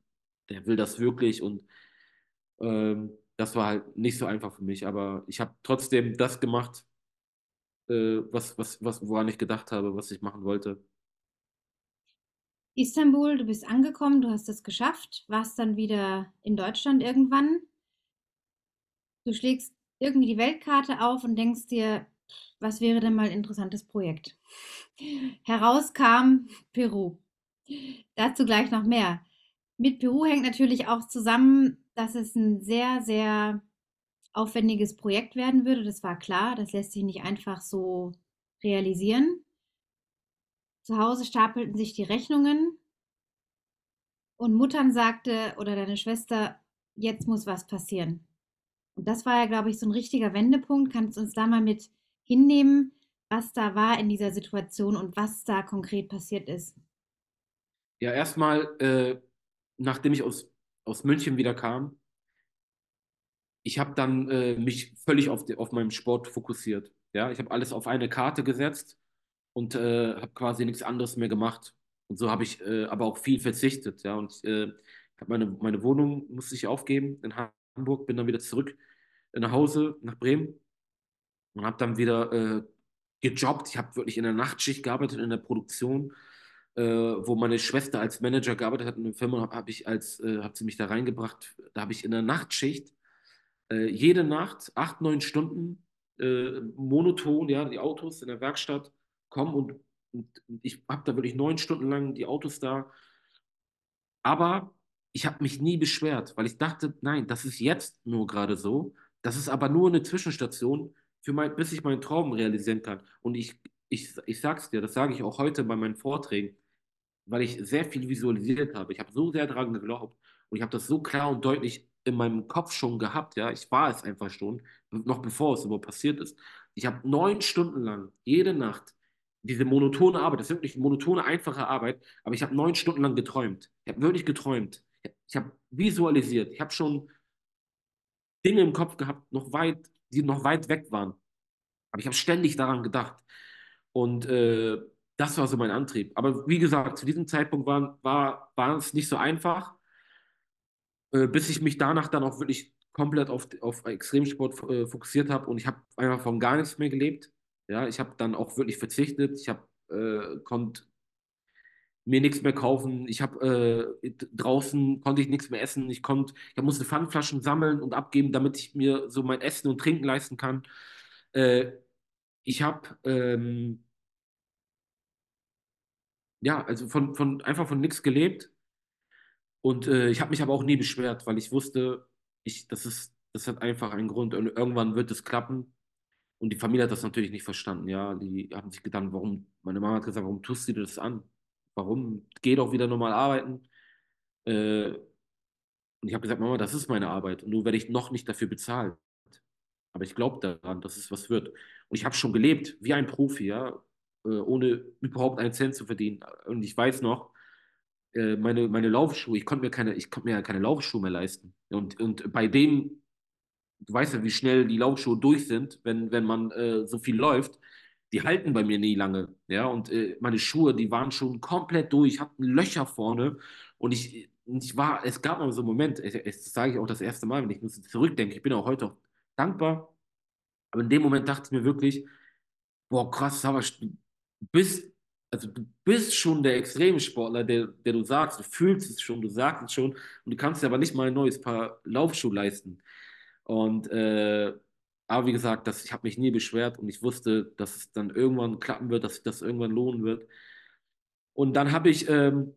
S2: der will das wirklich und ähm, das war halt nicht so einfach für mich, aber ich habe trotzdem das gemacht, äh, was, was, was, woran ich gedacht habe, was ich machen wollte.
S1: Istanbul, du bist angekommen, du hast es geschafft, warst dann wieder in Deutschland irgendwann. Du schlägst irgendwie die Weltkarte auf und denkst dir, was wäre denn mal ein interessantes Projekt? Herauskam Peru. Dazu gleich noch mehr. Mit Peru hängt natürlich auch zusammen, dass es ein sehr, sehr aufwendiges Projekt werden würde. Das war klar. Das lässt sich nicht einfach so realisieren. Zu Hause stapelten sich die Rechnungen und Muttern sagte oder deine Schwester, jetzt muss was passieren. Und das war ja, glaube ich, so ein richtiger Wendepunkt. Kannst du uns da mal mit hinnehmen, was da war in dieser Situation und was da konkret passiert ist?
S2: Ja, erstmal, äh, nachdem ich aus, aus München wieder kam, ich habe dann äh, mich völlig auf, die, auf meinen Sport fokussiert. Ja, ich habe alles auf eine Karte gesetzt und äh, habe quasi nichts anderes mehr gemacht. Und so habe ich äh, aber auch viel verzichtet. Ja, und äh, meine, meine Wohnung musste ich aufgeben in Hamburg, bin dann wieder zurück nach Hause nach Bremen und habe dann wieder äh, gejobbt. Ich habe wirklich in der Nachtschicht gearbeitet, in der Produktion, äh, wo meine Schwester als Manager gearbeitet hat in der Firma, habe ich als, äh, hat sie mich da reingebracht. Da habe ich in der Nachtschicht äh, jede Nacht acht, neun Stunden äh, monoton, ja, die Autos in der Werkstatt kommen und, und ich habe da wirklich neun Stunden lang die Autos da. Aber ich habe mich nie beschwert, weil ich dachte, nein, das ist jetzt nur gerade so. Das ist aber nur eine Zwischenstation, für mein, bis ich meinen Traum realisieren kann. Und ich, ich, ich sag's dir, das sage ich auch heute bei meinen Vorträgen, weil ich sehr viel visualisiert habe. Ich habe so sehr daran geglaubt und ich habe das so klar und deutlich in meinem Kopf schon gehabt, ja. Ich war es einfach schon, noch bevor es überhaupt passiert ist. Ich habe neun Stunden lang, jede Nacht, diese monotone Arbeit, das ist wirklich monotone, einfache Arbeit, aber ich habe neun Stunden lang geträumt. Ich habe wirklich geträumt. Ich habe visualisiert. Ich habe schon Dinge im Kopf gehabt, noch weit, die noch weit weg waren. Aber ich habe ständig daran gedacht. Und äh, das war so mein Antrieb. Aber wie gesagt, zu diesem Zeitpunkt war, war, war es nicht so einfach, äh, bis ich mich danach dann auch wirklich komplett auf, auf Extremsport äh, fokussiert habe und ich habe einfach von gar nichts mehr gelebt. Ja, ich habe dann auch wirklich verzichtet. Ich habe äh, konnte mir nichts mehr kaufen. Ich habe äh, draußen konnte ich nichts mehr essen. Ich konnte, ich musste Pfandflaschen sammeln und abgeben, damit ich mir so mein Essen und Trinken leisten kann. Äh, ich habe ähm, ja, also von, von einfach von nichts gelebt und äh, ich habe mich aber auch nie beschwert, weil ich wusste, ich, das ist, das hat einfach einen Grund und irgendwann wird es klappen. Und die Familie hat das natürlich nicht verstanden, ja. Die haben sich gedacht, warum, meine Mama hat gesagt, warum tust du dir das an? Warum? Geh doch wieder normal arbeiten. Äh, und ich habe gesagt, Mama, das ist meine Arbeit und nur werde ich noch nicht dafür bezahlt. Aber ich glaube daran, dass es was wird. Und ich habe schon gelebt wie ein Profi, ja, äh, ohne überhaupt einen Cent zu verdienen. Und ich weiß noch, äh, meine, meine Laufschuhe, ich konnte mir keine, ich konnte mir keine Laufschuhe mehr leisten. Und, und bei dem, du weißt ja, wie schnell die Laufschuhe durch sind, wenn, wenn man äh, so viel läuft die halten bei mir nie lange. Ja, und äh, meine Schuhe, die waren schon komplett durch, hatten Löcher vorne. Und ich, ich war, es gab mal so einen Moment, das sage ich auch das erste Mal, wenn ich zurückdenke, ich bin auch heute auch dankbar. Aber in dem Moment dachte ich mir wirklich, boah, krass, aber du bist, also du bist schon der Extremsportler, der, der du sagst, du fühlst es schon, du sagst es schon, und du kannst dir aber nicht mal ein neues Paar Laufschuhe leisten. Und äh, aber wie gesagt, das, ich habe mich nie beschwert und ich wusste, dass es dann irgendwann klappen wird, dass sich das irgendwann lohnen wird. Und dann habe ich ähm,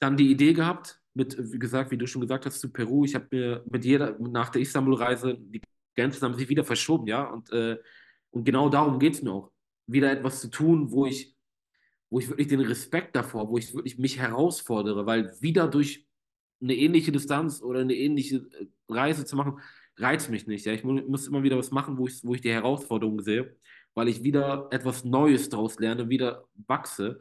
S2: dann die Idee gehabt, mit, wie gesagt, wie du schon gesagt hast, zu Peru. Ich habe mir mit jeder, nach der Istanbul-Reise, die Grenzen haben sich wieder verschoben, ja. Und, äh, und genau darum geht es mir auch. Wieder etwas zu tun, wo ich, wo ich wirklich den Respekt davor, wo ich wirklich mich herausfordere, weil wieder durch eine ähnliche Distanz oder eine ähnliche äh, Reise zu machen, reizt mich nicht. Ja? Ich muss immer wieder was machen, wo ich, wo ich die Herausforderung sehe, weil ich wieder etwas Neues daraus lerne, wieder wachse.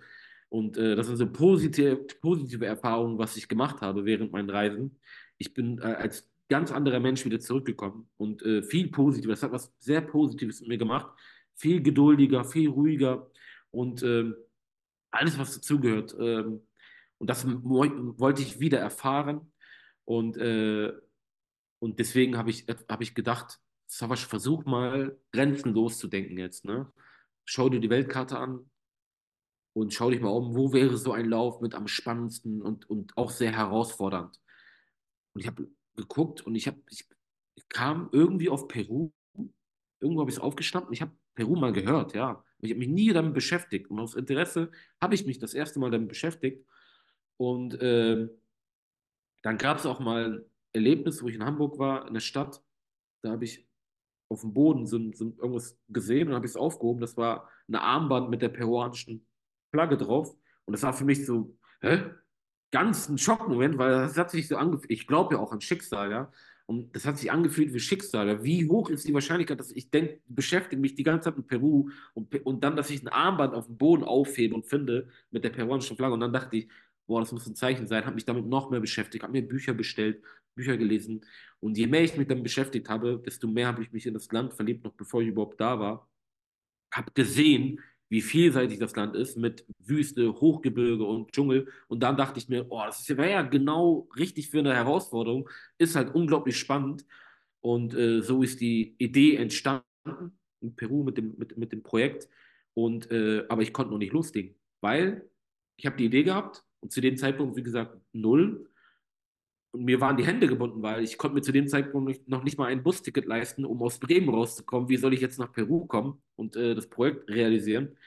S2: Und äh, das sind so positive, positive Erfahrungen, was ich gemacht habe während meinen Reisen. Ich bin äh, als ganz anderer Mensch wieder zurückgekommen und äh, viel positiver. Das hat was sehr Positives mit mir gemacht. Viel geduldiger, viel ruhiger und ähm, alles, was dazugehört. Ähm, und das wollte ich wieder erfahren. Und, äh, und deswegen habe ich, hab ich gedacht, Savasch, versuch mal grenzenlos zu denken jetzt. Ne? Schau dir die Weltkarte an und schau dich mal um, wo wäre so ein Lauf mit am spannendsten und, und auch sehr herausfordernd. Und ich habe geguckt und ich, hab, ich, kam irgendwie auf Peru. Irgendwo habe ich es aufgeschnappt und ich habe Peru mal gehört, ja. Ich habe mich nie damit beschäftigt. Und aus Interesse habe ich mich das erste Mal damit beschäftigt. Und äh, dann gab es auch mal Erlebnis, wo ich in Hamburg war, in der Stadt. Da habe ich auf dem Boden so, so irgendwas gesehen und habe es aufgehoben. Das war eine Armband mit der peruanischen Flagge drauf. Und das war für mich so, hä? Ganz ein Schockmoment, weil das hat sich so angefühlt. Ich glaube ja auch an Schicksal, ja. Und das hat sich angefühlt wie Schicksal. Wie hoch ist die Wahrscheinlichkeit, dass ich denke, beschäftige mich die ganze Zeit mit Peru und, und dann, dass ich ein Armband auf dem Boden aufhebe und finde mit der peruanischen Flagge. Und dann dachte ich, boah, das muss ein Zeichen sein, habe mich damit noch mehr beschäftigt, habe mir Bücher bestellt, Bücher gelesen. Und je mehr ich mich damit beschäftigt habe, desto mehr habe ich mich in das Land verliebt, noch bevor ich überhaupt da war. Habe gesehen, wie vielseitig das Land ist, mit Wüste, Hochgebirge und Dschungel. Und dann dachte ich mir, oh, das wäre ja genau richtig für eine Herausforderung. Ist halt unglaublich spannend. Und äh, so ist die Idee entstanden in Peru mit dem, mit, mit dem Projekt. Und, äh, aber ich konnte noch nicht loslegen, weil ich habe die Idee gehabt, und zu dem Zeitpunkt, wie gesagt, null. Und mir waren die Hände gebunden, weil ich konnte mir zu dem Zeitpunkt noch nicht mal ein Busticket leisten, um aus Bremen rauszukommen. Wie soll ich jetzt nach Peru kommen und äh, das Projekt realisieren?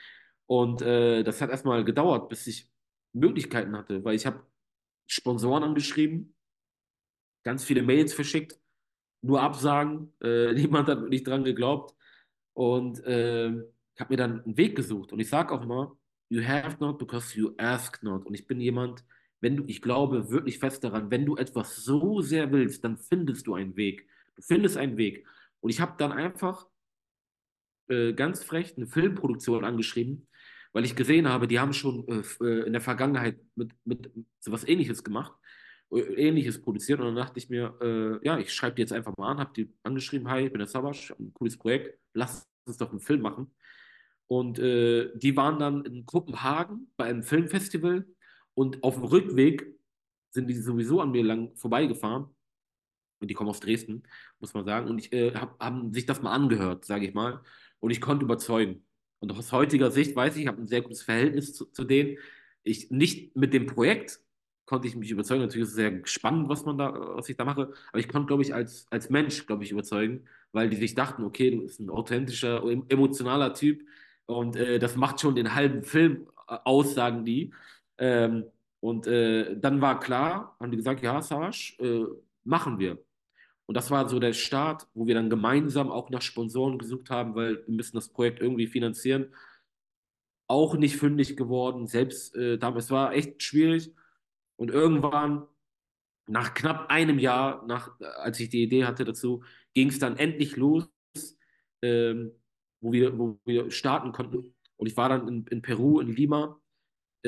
S2: Und äh, das hat erstmal gedauert, bis ich Möglichkeiten hatte, weil ich habe Sponsoren angeschrieben, ganz viele Mails verschickt, nur Absagen, äh, niemand hat wirklich dran geglaubt und äh, ich habe mir dann einen Weg gesucht. Und ich sage auch mal, You have not because you ask not. Und ich bin jemand, wenn du, ich glaube wirklich fest daran, wenn du etwas so sehr willst, dann findest du einen Weg. Du findest einen Weg. Und ich habe dann einfach äh, ganz frech eine Filmproduktion angeschrieben, weil ich gesehen habe, die haben schon äh, äh in der Vergangenheit mit, mit so was Ähnliches gemacht, äh, Ähnliches produziert. Und dann dachte ich mir, äh, ja, ich schreibe die jetzt einfach mal an, habe die angeschrieben, hi, ich bin der Savas, ein cooles Projekt, lass uns doch einen Film machen. Und die waren dann in Kopenhagen bei einem Filmfestival und auf dem Rückweg sind die sowieso an mir lang vorbeigefahren. Und die kommen aus Dresden, muss man sagen. Und ich äh, hab, haben sich das mal angehört, sage ich mal. Und ich konnte überzeugen. Und aus heutiger Sicht weiß ich, ich habe ein sehr gutes Verhältnis zu, zu denen. Ich nicht mit dem Projekt konnte ich mich überzeugen. Natürlich ist es sehr spannend, was man da, was ich da mache. Aber ich konnte, glaube ich, als, als Mensch, glaube ich, überzeugen, weil die sich dachten, okay, du bist ein authentischer, emotionaler Typ und äh, das macht schon den halben Film äh, aus, sagen die. Ähm, und äh, dann war klar, haben die gesagt, ja, Savasch, äh, machen wir. Und das war so der Start, wo wir dann gemeinsam auch nach Sponsoren gesucht haben, weil wir müssen das Projekt irgendwie finanzieren. Auch nicht fündig geworden, selbst äh, damals war echt schwierig. Und irgendwann, nach knapp einem Jahr, nach, als ich die Idee hatte dazu, ging es dann endlich los. Ähm, wo wir, wo wir starten konnten. Und ich war dann in, in Peru, in Lima,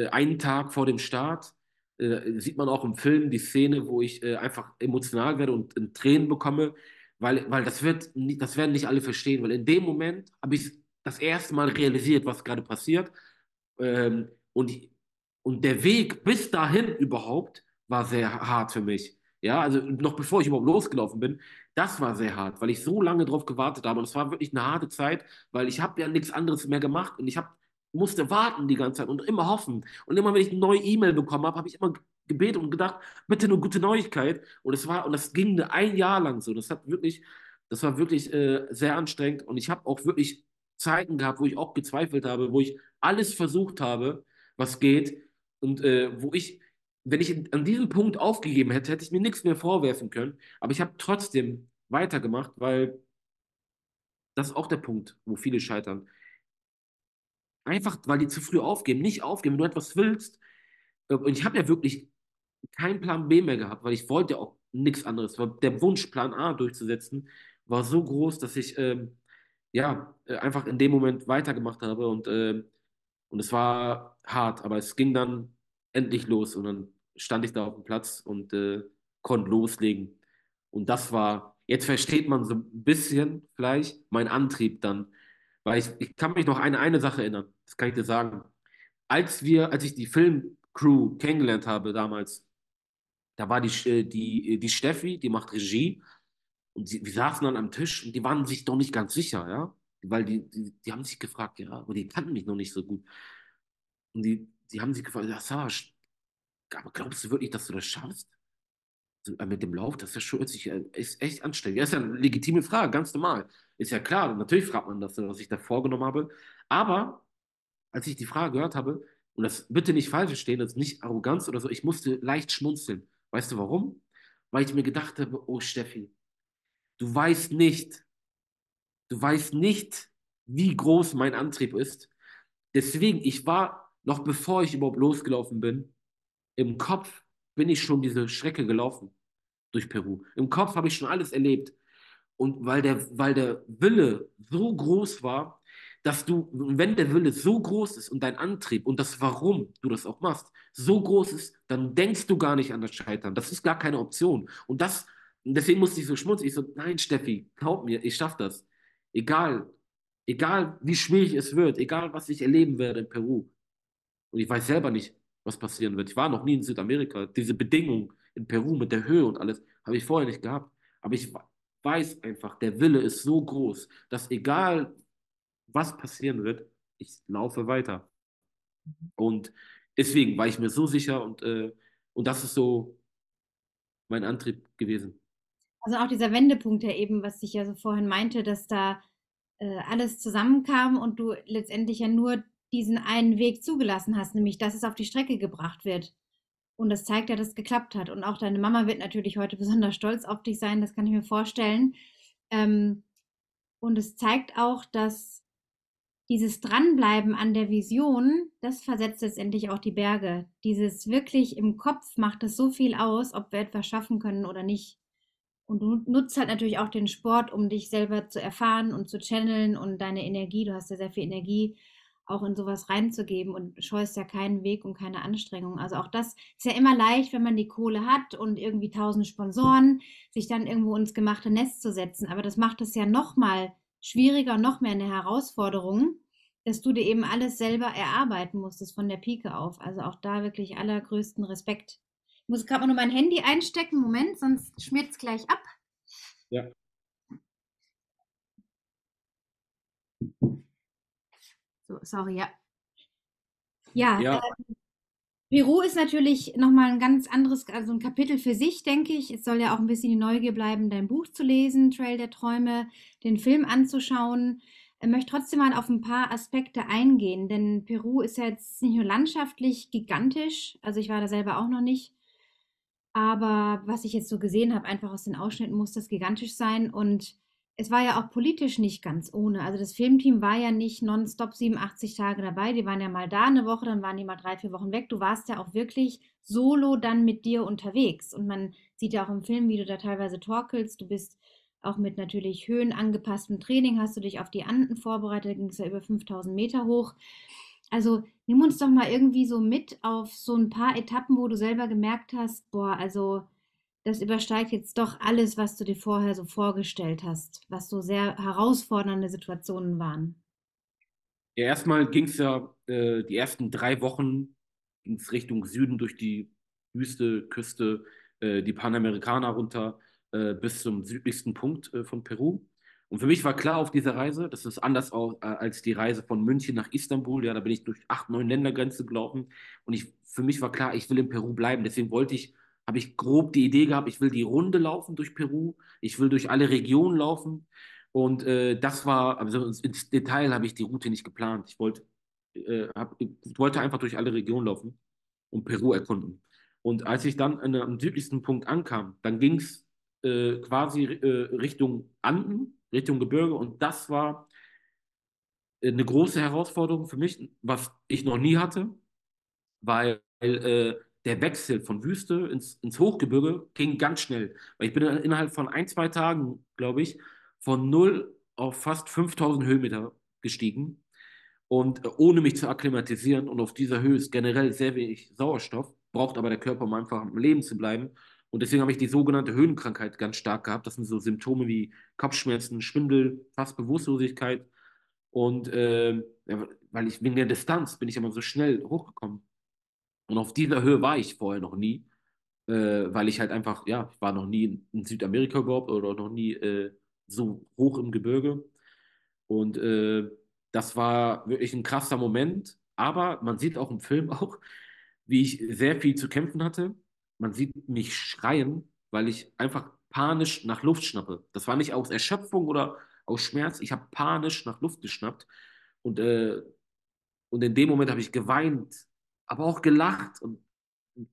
S2: einen Tag vor dem Start. Äh, sieht man auch im Film die Szene, wo ich äh, einfach emotional werde und Tränen bekomme, weil, weil das, wird, das werden nicht alle verstehen, weil in dem Moment habe ich das erste Mal realisiert, was gerade passiert. Ähm, und, und der Weg bis dahin überhaupt war sehr hart für mich. Ja, also noch bevor ich überhaupt losgelaufen bin, das war sehr hart, weil ich so lange drauf gewartet habe. Und es war wirklich eine harte Zeit, weil ich habe ja nichts anderes mehr gemacht und ich hab, musste warten die ganze Zeit und immer hoffen. Und immer, wenn ich eine neue E-Mail bekommen habe, habe ich immer gebetet und gedacht, bitte eine gute Neuigkeit. Und es war, und das ging ein Jahr lang so. Das hat wirklich, das war wirklich äh, sehr anstrengend. Und ich habe auch wirklich Zeiten gehabt, wo ich auch gezweifelt habe, wo ich alles versucht habe, was geht. Und äh, wo ich wenn ich an diesem Punkt aufgegeben hätte, hätte ich mir nichts mehr vorwerfen können. Aber ich habe trotzdem weitergemacht, weil das ist auch der Punkt, wo viele scheitern. Einfach, weil die zu früh aufgeben, nicht aufgeben. Wenn du etwas willst, äh, und ich habe ja wirklich keinen Plan B mehr gehabt, weil ich wollte auch nichts anderes. Weil der Wunsch, Plan A durchzusetzen, war so groß, dass ich ähm, ja äh, einfach in dem Moment weitergemacht habe und, äh, und es war hart, aber es ging dann endlich los und dann stand ich da auf dem Platz und äh, konnte loslegen. Und das war, jetzt versteht man so ein bisschen vielleicht mein Antrieb dann, weil ich, ich kann mich noch an eine, eine Sache erinnern, das kann ich dir sagen. Als wir, als ich die Filmcrew kennengelernt habe damals, da war die, äh, die, die Steffi, die macht Regie und die, wir saßen dann am Tisch und die waren sich doch nicht ganz sicher, ja, weil die, die, die haben sich gefragt, ja, aber die kannten mich noch nicht so gut. Und die, die haben sich gefragt, ja, Savas, aber glaubst du wirklich, dass du das schaffst? Äh, mit dem Lauf, das ist schon sich, äh, ist echt anstrengend. Das ist ja eine legitime Frage, ganz normal. Ist ja klar, natürlich fragt man das, was ich da vorgenommen habe. Aber als ich die Frage gehört habe, und das bitte nicht falsch verstehen, das ist nicht Arroganz oder so, ich musste leicht schmunzeln. Weißt du warum? Weil ich mir gedacht habe, oh Steffi, du weißt nicht, du weißt nicht, wie groß mein Antrieb ist. Deswegen, ich war, noch bevor ich überhaupt losgelaufen bin, im Kopf bin ich schon diese Strecke gelaufen durch Peru. Im Kopf habe ich schon alles erlebt. Und weil der, weil der Wille so groß war, dass du, wenn der Wille so groß ist und dein Antrieb und das Warum du das auch machst, so groß ist, dann denkst du gar nicht an das Scheitern. Das ist gar keine Option. Und das, deswegen musste ich so schmutzig. Ich so, nein, Steffi, glaub mir, ich schaffe das. Egal, egal wie schwierig es wird, egal was ich erleben werde in Peru. Und ich weiß selber nicht, was passieren wird. Ich war noch nie in Südamerika. Diese Bedingungen in Peru mit der Höhe und alles habe ich vorher nicht gehabt. Aber ich weiß einfach, der Wille ist so groß, dass egal was passieren wird, ich laufe weiter. Und deswegen war ich mir so sicher und, äh, und das ist so mein Antrieb gewesen.
S1: Also auch dieser Wendepunkt, der eben, was ich ja so vorhin meinte, dass da äh, alles zusammenkam und du letztendlich ja nur diesen einen Weg zugelassen hast, nämlich dass es auf die Strecke gebracht wird. Und das zeigt ja, dass es geklappt hat. Und auch deine Mama wird natürlich heute besonders stolz auf dich sein, das kann ich mir vorstellen. Ähm, und es zeigt auch, dass dieses Dranbleiben an der Vision, das versetzt letztendlich auch die Berge. Dieses wirklich im Kopf macht es so viel aus, ob wir etwas schaffen können oder nicht. Und du nutzt halt natürlich auch den Sport, um dich selber zu erfahren und zu channeln und deine Energie, du hast ja sehr viel Energie, auch in sowas reinzugeben und scheust ja keinen Weg und keine Anstrengung. Also auch das ist ja immer leicht, wenn man die Kohle hat und irgendwie tausend Sponsoren, sich dann irgendwo ins gemachte Nest zu setzen. Aber das macht es ja noch mal schwieriger, noch mehr eine Herausforderung, dass du dir eben alles selber erarbeiten musstest von der Pike auf. Also auch da wirklich allergrößten Respekt. Ich muss gerade mal nur mein Handy einstecken. Moment, sonst schmiert es gleich ab.
S2: Ja.
S1: So, sorry, ja. Ja, ja. Äh, Peru ist natürlich nochmal ein ganz anderes, also ein Kapitel für sich, denke ich. Es soll ja auch ein bisschen die Neugier bleiben, dein Buch zu lesen, Trail der Träume, den Film anzuschauen. Ich möchte trotzdem mal auf ein paar Aspekte eingehen, denn Peru ist ja jetzt nicht nur landschaftlich gigantisch, also ich war da selber auch noch nicht, aber was ich jetzt so gesehen habe, einfach aus den Ausschnitten, muss das gigantisch sein und es war ja auch politisch nicht ganz ohne. Also das Filmteam war ja nicht nonstop 87 Tage dabei. Die waren ja mal da eine Woche, dann waren die mal drei, vier Wochen weg. Du warst ja auch wirklich solo dann mit dir unterwegs. Und man sieht ja auch im Film, wie du da teilweise torkelst. Du bist auch mit natürlich höhenangepasstem Training, hast du dich auf die Anden vorbereitet. Ging es ja über 5000 Meter hoch. Also nimm uns doch mal irgendwie so mit auf so ein paar Etappen, wo du selber gemerkt hast, boah, also das übersteigt jetzt doch alles, was du dir vorher so vorgestellt hast, was so sehr herausfordernde Situationen waren.
S2: Ja, erstmal ging es ja äh, die ersten drei Wochen ging Richtung Süden durch die Wüste, Küste, äh, die Panamerikaner runter äh, bis zum südlichsten Punkt äh, von Peru. Und für mich war klar auf dieser Reise, das ist anders auch, äh, als die Reise von München nach Istanbul. Ja, da bin ich durch acht, neun Ländergrenzen gelaufen. Und ich, für mich war klar, ich will in Peru bleiben. Deswegen wollte ich habe ich grob die Idee gehabt, ich will die Runde laufen durch Peru, ich will durch alle Regionen laufen. Und äh, das war, also ins Detail habe ich die Route nicht geplant. Ich wollte, äh, hab, ich wollte einfach durch alle Regionen laufen und Peru erkunden. Und als ich dann an, am südlichsten Punkt ankam, dann ging es äh, quasi äh, Richtung Anden, Richtung Gebirge. Und das war äh, eine große Herausforderung für mich, was ich noch nie hatte, weil äh, der Wechsel von Wüste ins, ins Hochgebirge ging ganz schnell. Weil ich bin innerhalb von ein, zwei Tagen, glaube ich, von null auf fast 5000 Höhenmeter gestiegen. Und äh, ohne mich zu akklimatisieren und auf dieser Höhe ist generell sehr wenig Sauerstoff, braucht aber der Körper, um einfach am Leben zu bleiben. Und deswegen habe ich die sogenannte Höhenkrankheit ganz stark gehabt. Das sind so Symptome wie Kopfschmerzen, Schwindel, fast Bewusstlosigkeit. Und äh, weil ich wegen der Distanz bin ich immer so schnell hochgekommen. Und auf dieser Höhe war ich vorher noch nie, äh, weil ich halt einfach, ja, ich war noch nie in Südamerika überhaupt oder noch nie äh, so hoch im Gebirge. Und äh, das war wirklich ein krasser Moment. Aber man sieht auch im Film auch, wie ich sehr viel zu kämpfen hatte. Man sieht mich schreien, weil ich einfach panisch nach Luft schnappe. Das war nicht aus Erschöpfung oder aus Schmerz. Ich habe panisch nach Luft geschnappt. Und, äh, und in dem Moment habe ich geweint, aber auch gelacht. Und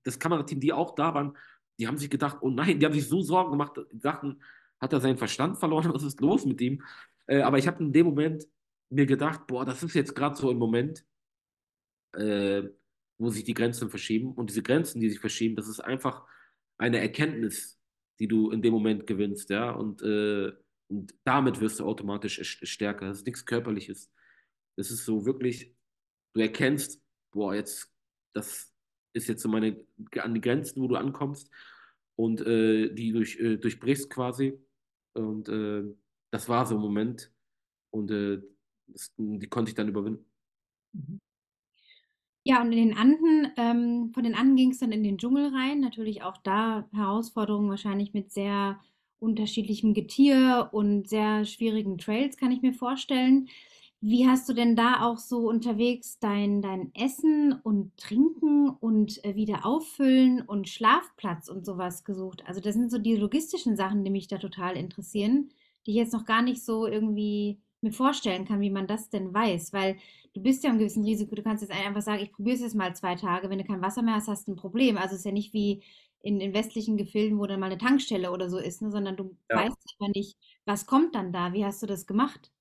S2: das Kamerateam, die auch da waren, die haben sich gedacht, oh nein, die haben sich so Sorgen gemacht, dachten, hat er seinen Verstand verloren? Was ist los mit ihm? Äh, aber ich habe in dem Moment mir gedacht, boah, das ist jetzt gerade so ein Moment, äh, wo sich die Grenzen verschieben. Und diese Grenzen, die sich verschieben, das ist einfach eine Erkenntnis, die du in dem Moment gewinnst, ja. Und, äh, und damit wirst du automatisch stärker. Das ist nichts Körperliches. Das ist so wirklich, du erkennst, boah, jetzt, das ist jetzt so meine, an die Grenzen, wo du ankommst und äh, die durch, äh, durchbrichst quasi. Und äh, das war so ein Moment. Und äh, das, die konnte ich dann überwinden.
S1: Mhm. Ja, und in den Anden, ähm, von den Anden ging es dann in den Dschungel rein. Natürlich auch da Herausforderungen wahrscheinlich mit sehr unterschiedlichem Getier und sehr schwierigen Trails, kann ich mir vorstellen. Wie hast du denn da auch so unterwegs dein, dein Essen und Trinken und äh, wieder auffüllen und Schlafplatz und sowas gesucht? Also das sind so die logistischen Sachen, die mich da total interessieren, die ich jetzt noch gar nicht so irgendwie mir vorstellen kann, wie man das denn weiß, weil du bist ja im gewissen Risiko, du kannst jetzt einfach sagen, ich probiere es jetzt mal zwei Tage, wenn du kein Wasser mehr hast, hast du ein Problem. Also es ist ja nicht wie in, in westlichen Gefilden, wo dann mal eine Tankstelle oder so ist, ne, sondern du ja. weißt einfach nicht, was kommt dann da, wie hast du das gemacht?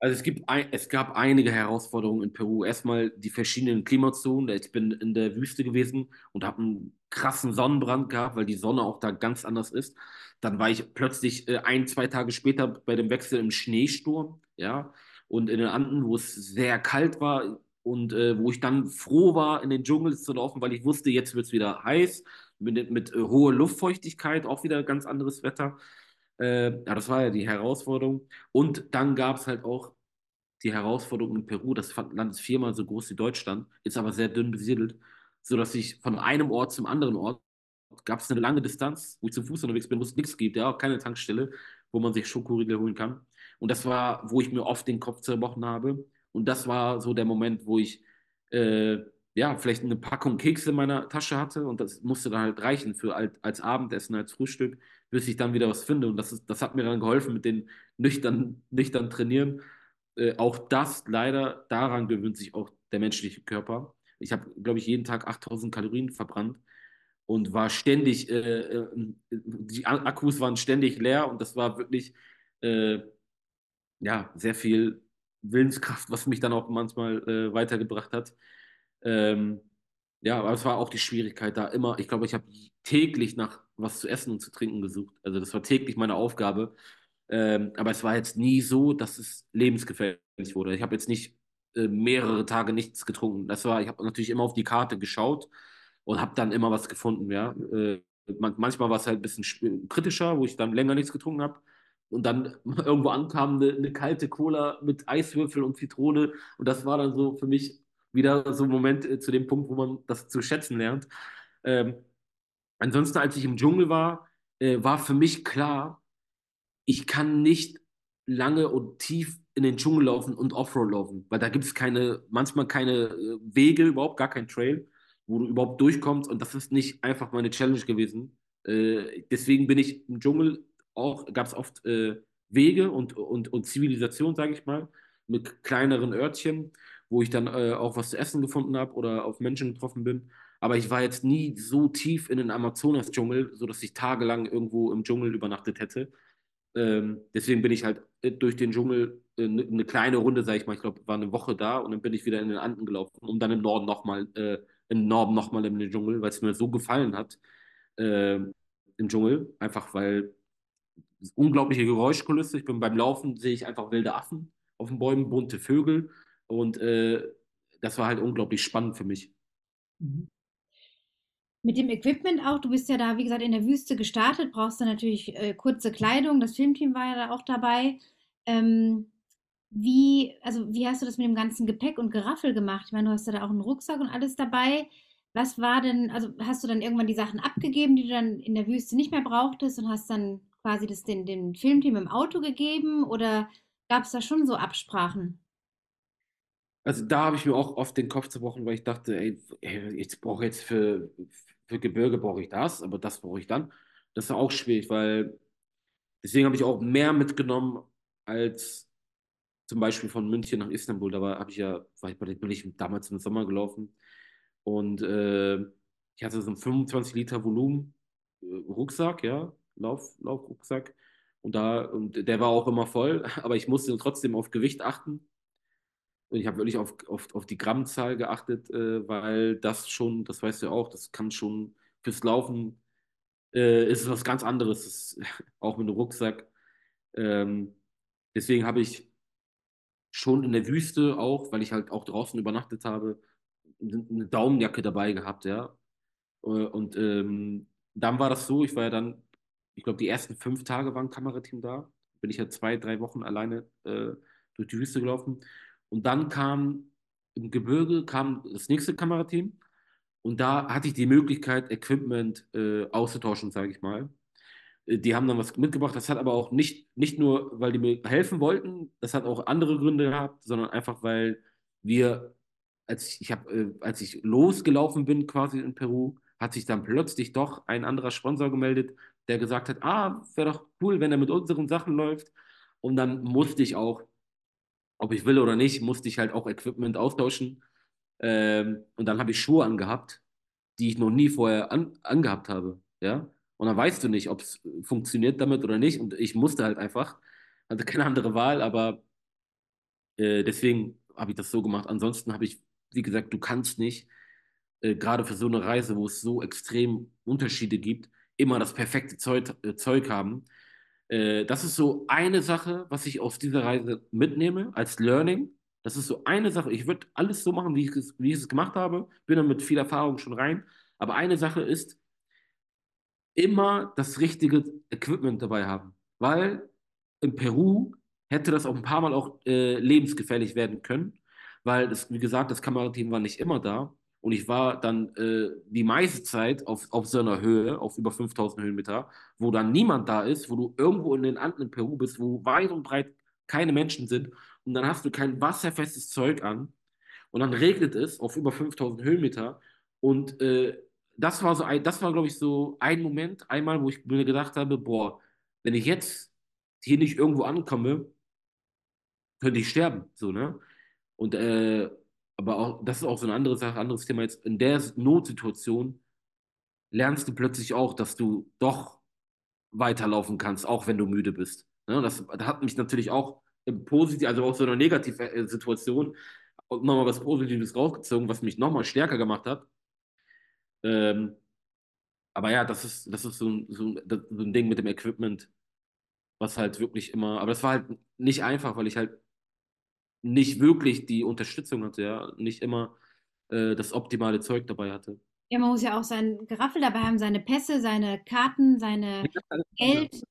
S2: Also es, gibt ein, es gab einige Herausforderungen in Peru. Erstmal die verschiedenen Klimazonen. Ich bin in der Wüste gewesen und habe einen krassen Sonnenbrand gehabt, weil die Sonne auch da ganz anders ist. Dann war ich plötzlich äh, ein, zwei Tage später bei dem Wechsel im Schneesturm, ja, und in den Anden, wo es sehr kalt war und äh, wo ich dann froh war, in den Dschungel zu laufen, weil ich wusste, jetzt wird es wieder heiß, mit, mit äh, hoher Luftfeuchtigkeit, auch wieder ganz anderes Wetter. Äh, ja, das war ja die Herausforderung. Und dann gab es halt auch die Herausforderung in Peru. Das Land ist viermal so groß wie Deutschland, ist aber sehr dünn besiedelt, sodass ich von einem Ort zum anderen Ort gab es eine lange Distanz, wo ich zu Fuß unterwegs bin, wo es nichts gibt, ja, auch keine Tankstelle, wo man sich Schokoriegel holen kann. Und das war, wo ich mir oft den Kopf zerbrochen habe. Und das war so der Moment, wo ich äh, ja, vielleicht eine Packung Kekse in meiner Tasche hatte und das musste dann halt reichen für als, als Abendessen, als Frühstück, bis ich dann wieder was finde. Und das, ist, das hat mir dann geholfen mit den nüchtern, nüchtern Trainieren. Äh, auch das leider, daran gewöhnt sich auch der menschliche Körper. Ich habe, glaube ich, jeden Tag 8000 Kalorien verbrannt und war ständig, äh, äh, die Akkus waren ständig leer und das war wirklich, äh, ja, sehr viel Willenskraft, was mich dann auch manchmal äh, weitergebracht hat. Ähm, ja, aber es war auch die Schwierigkeit da immer. Ich glaube, ich habe täglich nach was zu essen und zu trinken gesucht. Also das war täglich meine Aufgabe. Ähm, aber es war jetzt nie so, dass es lebensgefährlich wurde. Ich habe jetzt nicht äh, mehrere Tage nichts getrunken. Das war, ich habe natürlich immer auf die Karte geschaut und habe dann immer was gefunden. Ja, äh, man, manchmal war es halt ein bisschen kritischer, wo ich dann länger nichts getrunken habe und dann irgendwo ankam eine, eine, kalte Cola mit Eiswürfel und Zitrone und das war dann so für mich wieder so ein Moment äh, zu dem Punkt, wo man das zu schätzen lernt. Ähm, ansonsten, als ich im Dschungel war, äh, war für mich klar, ich kann nicht lange und tief in den Dschungel laufen und Offroad laufen, weil da gibt es keine, manchmal keine äh, Wege, überhaupt gar kein Trail, wo du überhaupt durchkommst und das ist nicht einfach meine Challenge gewesen. Äh, deswegen bin ich im Dschungel auch, gab es oft äh, Wege und, und, und Zivilisation, sage ich mal, mit kleineren Örtchen wo ich dann äh, auch was zu essen gefunden habe oder auf Menschen getroffen bin. Aber ich war jetzt nie so tief in den Amazonas-Dschungel, sodass ich tagelang irgendwo im Dschungel übernachtet hätte. Ähm, deswegen bin ich halt äh, durch den Dschungel äh, eine ne kleine Runde, sag ich mal, ich glaube, war eine Woche da und dann bin ich wieder in den Anden gelaufen, um dann im Norden nochmal, äh, im Norden nochmal in den Dschungel, weil es mir so gefallen hat äh, im Dschungel. Einfach weil unglaubliche Geräuschkulisse. Ich bin beim Laufen, sehe ich einfach wilde Affen auf den Bäumen, bunte Vögel und äh, das war halt unglaublich spannend für mich.
S1: Mhm. Mit dem Equipment auch, du bist ja da, wie gesagt, in der Wüste gestartet, brauchst du natürlich äh, kurze Kleidung. Das Filmteam war ja da auch dabei. Ähm, wie, also wie hast du das mit dem ganzen Gepäck und Geraffel gemacht? Ich meine, du hast ja da auch einen Rucksack und alles dabei. Was war denn, also hast du dann irgendwann die Sachen abgegeben, die du dann in der Wüste nicht mehr brauchtest und hast dann quasi das den, dem Filmteam im Auto gegeben oder gab es da schon so Absprachen?
S2: Also da habe ich mir auch oft den Kopf zerbrochen, weil ich dachte, ey, jetzt brauche ich jetzt für, für Gebirge brauche ich das, aber das brauche ich dann. Das war auch schwierig, weil deswegen habe ich auch mehr mitgenommen als zum Beispiel von München nach Istanbul. Da war, habe ich ja, war ich, bin ich damals im Sommer gelaufen und äh, ich hatte so einen 25 Liter Volumen äh, Rucksack, ja, Lauf, Laufrucksack. Und da, und der war auch immer voll, aber ich musste trotzdem auf Gewicht achten. Und ich habe wirklich auf, auf, auf die Grammzahl geachtet, äh, weil das schon, das weißt du auch, das kann schon fürs Laufen äh, ist es was ganz anderes, das, auch mit dem Rucksack. Ähm, deswegen habe ich schon in der Wüste auch, weil ich halt auch draußen übernachtet habe, eine Daumenjacke dabei gehabt, ja. Äh, und ähm, dann war das so, ich war ja dann, ich glaube, die ersten fünf Tage war ein Kamerateam da. Bin ich ja zwei, drei Wochen alleine äh, durch die Wüste gelaufen. Und dann kam im Gebirge kam das nächste Kamerateam und da hatte ich die Möglichkeit, Equipment äh, auszutauschen, sage ich mal. Äh, die haben dann was mitgebracht. Das hat aber auch nicht, nicht nur, weil die mir helfen wollten, das hat auch andere Gründe gehabt, sondern einfach, weil wir, als ich, ich hab, äh, als ich losgelaufen bin quasi in Peru, hat sich dann plötzlich doch ein anderer Sponsor gemeldet, der gesagt hat, ah, wäre doch cool, wenn er mit unseren Sachen läuft. Und dann musste ich auch ob ich will oder nicht, musste ich halt auch Equipment austauschen. Ähm, und dann habe ich Schuhe angehabt, die ich noch nie vorher an, angehabt habe. Ja? Und dann weißt du nicht, ob es funktioniert damit oder nicht. Und ich musste halt einfach, hatte keine andere Wahl, aber äh, deswegen habe ich das so gemacht. Ansonsten habe ich, wie gesagt, du kannst nicht, äh, gerade für so eine Reise, wo es so extrem Unterschiede gibt, immer das perfekte Zeug, äh, Zeug haben. Äh, das ist so eine Sache, was ich aus dieser Reise mitnehme als Learning. Das ist so eine Sache. Ich würde alles so machen, wie ich, es, wie ich es gemacht habe. Bin dann mit viel Erfahrung schon rein. Aber eine Sache ist, immer das richtige Equipment dabei haben. Weil in Peru hätte das auch ein paar Mal auch äh, lebensgefährlich werden können. Weil, das, wie gesagt, das Kamerateam war nicht immer da. Und ich war dann äh, die meiste Zeit auf, auf so einer Höhe, auf über 5000 Höhenmeter, wo dann niemand da ist, wo du irgendwo in den Anden in Peru bist, wo weit und breit keine Menschen sind. Und dann hast du kein wasserfestes Zeug an. Und dann regnet es auf über 5000 Höhenmeter. Und äh, das war so ein, das war, glaube ich, so ein Moment, einmal, wo ich mir gedacht habe, boah, wenn ich jetzt hier nicht irgendwo ankomme, könnte ich sterben. So, ne? Und äh, aber auch, das ist auch so eine andere Sache, anderes Thema jetzt. In der Notsituation lernst du plötzlich auch, dass du doch weiterlaufen kannst, auch wenn du müde bist. Ne? Das, das hat mich natürlich auch im Positiv, also auch so einer Negativsituation nochmal was Positives rausgezogen, was mich nochmal stärker gemacht hat. Ähm, aber ja, das ist, das ist so so, so ein Ding mit dem Equipment, was halt wirklich immer, aber das war halt nicht einfach, weil ich halt nicht wirklich die Unterstützung hatte, ja, nicht immer äh, das optimale Zeug dabei hatte.
S1: Ja, man muss ja auch sein Geraffel dabei haben, seine Pässe, seine Karten, seine Geld,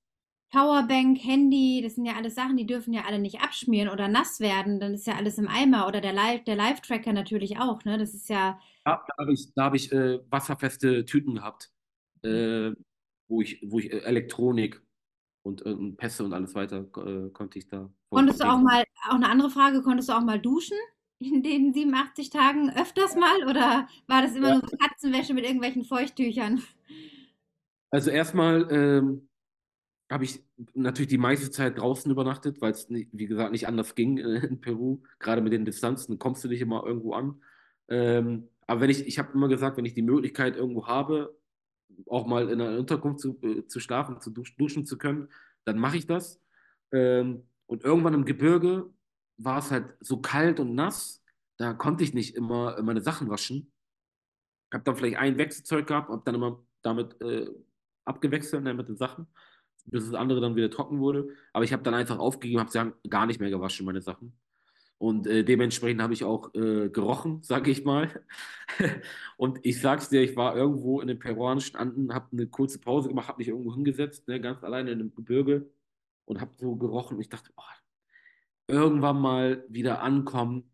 S1: Powerbank, Handy, das sind ja alles Sachen, die dürfen ja alle nicht abschmieren oder nass werden, dann ist ja alles im Eimer oder der Live, der Live-Tracker natürlich auch, ne? Das ist ja.
S2: ja da habe ich, da hab ich äh, wasserfeste Tüten gehabt, äh, wo ich, wo ich äh, Elektronik und, und Pässe und alles weiter äh, konnte ich da.
S1: Konntest du auch mal, auch eine andere Frage, konntest du auch mal duschen in den 87 Tagen öfters mal oder war das immer ja. nur Katzenwäsche mit irgendwelchen Feuchttüchern?
S2: Also erstmal, ähm, habe ich natürlich die meiste Zeit draußen übernachtet, weil es, wie gesagt, nicht anders ging äh, in Peru. Gerade mit den Distanzen kommst du nicht immer irgendwo an. Ähm, aber wenn ich, ich habe immer gesagt, wenn ich die Möglichkeit irgendwo habe, auch mal in einer Unterkunft zu, äh, zu schlafen, zu duschen, duschen zu können, dann mache ich das. Ähm, und irgendwann im Gebirge war es halt so kalt und nass, da konnte ich nicht immer meine Sachen waschen. Ich habe dann vielleicht ein Wechselzeug gehabt, habe dann immer damit äh, abgewechselt ne, mit den Sachen, bis das andere dann wieder trocken wurde. Aber ich habe dann einfach aufgegeben, habe gar nicht mehr gewaschen, meine Sachen. Und äh, dementsprechend habe ich auch äh, gerochen, sage ich mal. und ich sag's dir, ich war irgendwo in den peruanischen Anden, habe eine kurze Pause gemacht, habe mich irgendwo hingesetzt, ne, ganz alleine in einem Gebirge und habe so gerochen. Und ich dachte, oh, irgendwann mal wieder ankommen,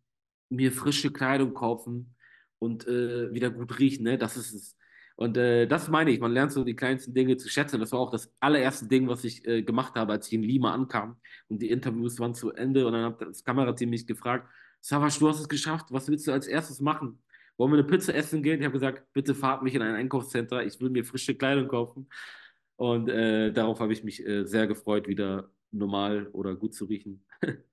S2: mir frische Kleidung kaufen und äh, wieder gut riechen, ne? Das ist es. Und äh, das meine ich, man lernt so die kleinsten Dinge zu schätzen. Das war auch das allererste Ding, was ich äh, gemacht habe, als ich in Lima ankam und die Interviews waren zu Ende und dann hat das Kamerateam mich gefragt, Savas, du hast es geschafft, was willst du als erstes machen? Wollen wir eine Pizza essen gehen? Ich habe gesagt, bitte fahrt mich in ein Einkaufscenter, ich will mir frische Kleidung kaufen. Und äh, darauf habe ich mich äh, sehr gefreut, wieder normal oder gut zu riechen.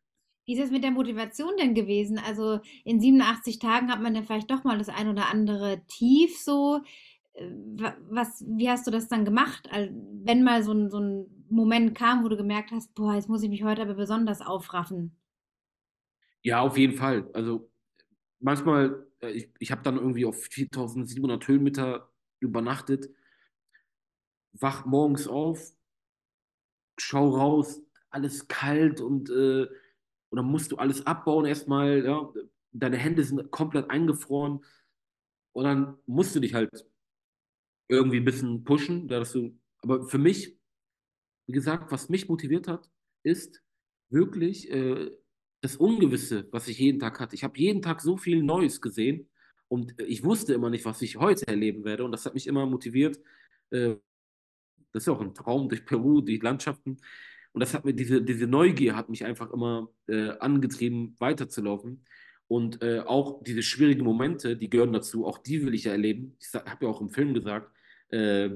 S1: Wie ist es mit der Motivation denn gewesen? Also in 87 Tagen hat man dann vielleicht doch mal das ein oder andere Tief so. Äh, was, wie hast du das dann gemacht? Wenn mal so ein, so ein Moment kam, wo du gemerkt hast, boah, jetzt muss ich mich heute aber besonders aufraffen.
S2: Ja, auf jeden Fall. Also manchmal, äh, ich, ich habe dann irgendwie auf 4700 Höhenmeter übernachtet, wach morgens auf, schau raus, alles kalt und, äh, und dann musst du alles abbauen erstmal, ja. Deine Hände sind komplett eingefroren und dann musst du dich halt irgendwie ein bisschen pushen, dass du, aber für mich, wie gesagt, was mich motiviert hat, ist wirklich äh, das Ungewisse, was ich jeden Tag hatte. Ich habe jeden Tag so viel Neues gesehen und ich wusste immer nicht, was ich heute erleben werde und das hat mich immer motiviert. Äh, das ist ja auch ein Traum durch Peru, die Landschaften. Und das hat mir, diese, diese Neugier hat mich einfach immer äh, angetrieben, weiterzulaufen. Und äh, auch diese schwierigen Momente, die gehören dazu, auch die will ich ja erleben. Ich habe ja auch im Film gesagt, äh,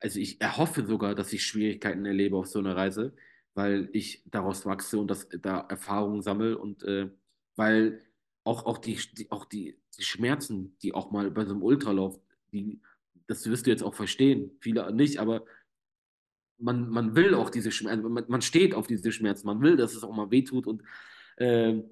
S2: also ich erhoffe sogar, dass ich Schwierigkeiten erlebe auf so einer Reise, weil ich daraus wachse und das, da Erfahrungen sammle und äh, weil auch, auch, die, die, auch die, die Schmerzen, die auch mal bei so einem Ultralauf, die, das wirst du jetzt auch verstehen, viele nicht, aber man, man will auch diese Schmerzen, man, man steht auf diese Schmerzen, man will, dass es auch mal wehtut und äh,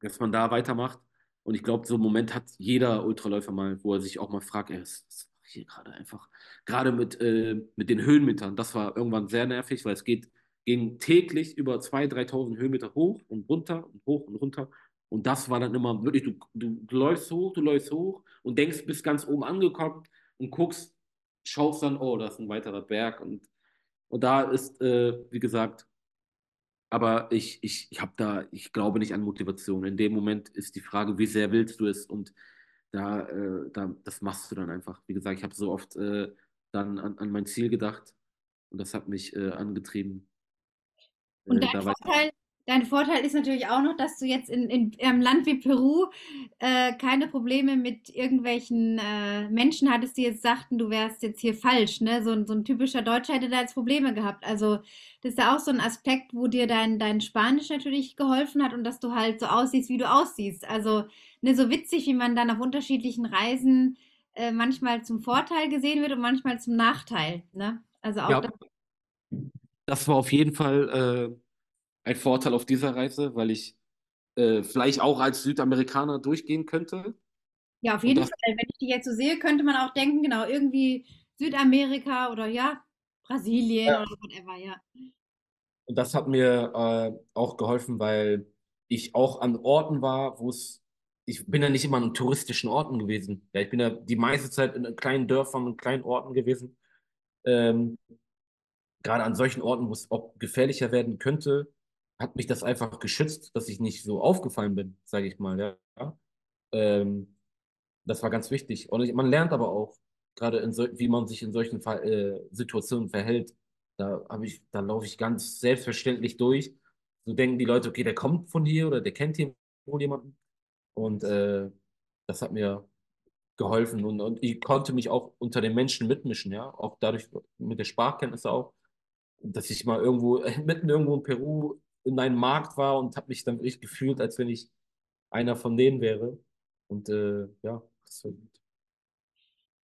S2: dass man da weitermacht. Und ich glaube, so einen Moment hat jeder Ultraläufer mal, wo er sich auch mal fragt, ey, was, hier gerade einfach? Gerade mit, äh, mit den Höhenmetern, das war irgendwann sehr nervig, weil es geht, ging täglich über 2.000, 3.000 Höhenmeter hoch und runter und hoch und runter. Und das war dann immer wirklich, du, du, läufst hoch, du läufst hoch und denkst, bist ganz oben angekommen und guckst, schaust dann, oh, da ist ein weiterer Berg und und da ist, äh, wie gesagt, aber ich, ich, ich habe da, ich glaube nicht an Motivation. In dem Moment ist die Frage, wie sehr willst du es? Und da, äh, da das machst du dann einfach. Wie gesagt, ich habe so oft äh, dann an, an mein Ziel gedacht und das hat mich äh, angetrieben.
S1: Und äh, dein Vorteil, Dein Vorteil ist natürlich auch noch, dass du jetzt in, in einem Land wie Peru äh, keine Probleme mit irgendwelchen äh, Menschen hattest, die jetzt sagten, du wärst jetzt hier falsch. Ne? So, so ein typischer Deutscher hätte da jetzt Probleme gehabt. Also das ist ja auch so ein Aspekt, wo dir dein, dein Spanisch natürlich geholfen hat und dass du halt so aussiehst, wie du aussiehst. Also ne, so witzig, wie man dann auf unterschiedlichen Reisen äh, manchmal zum Vorteil gesehen wird und manchmal zum Nachteil. Ne? Also auch
S2: ja,
S1: das,
S2: das war auf jeden Fall äh, ein Vorteil auf dieser Reise, weil ich äh, vielleicht auch als Südamerikaner durchgehen könnte.
S1: Ja, auf jeden Fall. Wenn ich die jetzt so sehe, könnte man auch denken, genau, irgendwie Südamerika oder ja, Brasilien ja. oder whatever, ja.
S2: Und das hat mir äh, auch geholfen, weil ich auch an Orten war, wo es, ich bin ja nicht immer an touristischen Orten gewesen. Ja, ich bin ja die meiste Zeit in kleinen Dörfern und kleinen Orten gewesen. Ähm, gerade an solchen Orten, wo es gefährlicher werden könnte, hat mich das einfach geschützt, dass ich nicht so aufgefallen bin, sage ich mal. Ja. Ähm, das war ganz wichtig. Und ich, man lernt aber auch, gerade so, wie man sich in solchen Fall, äh, Situationen verhält. Da da laufe ich ganz selbstverständlich durch. So denken die Leute, okay, der kommt von hier oder der kennt hier wohl jemanden. Und äh, das hat mir geholfen und, und ich konnte mich auch unter den Menschen mitmischen, ja, auch dadurch mit der Sprachkenntnisse auch. dass ich mal irgendwo, mitten irgendwo in Peru in einem Markt war und habe mich dann wirklich gefühlt, als wenn ich einer von denen wäre. Und äh, ja, das war gut.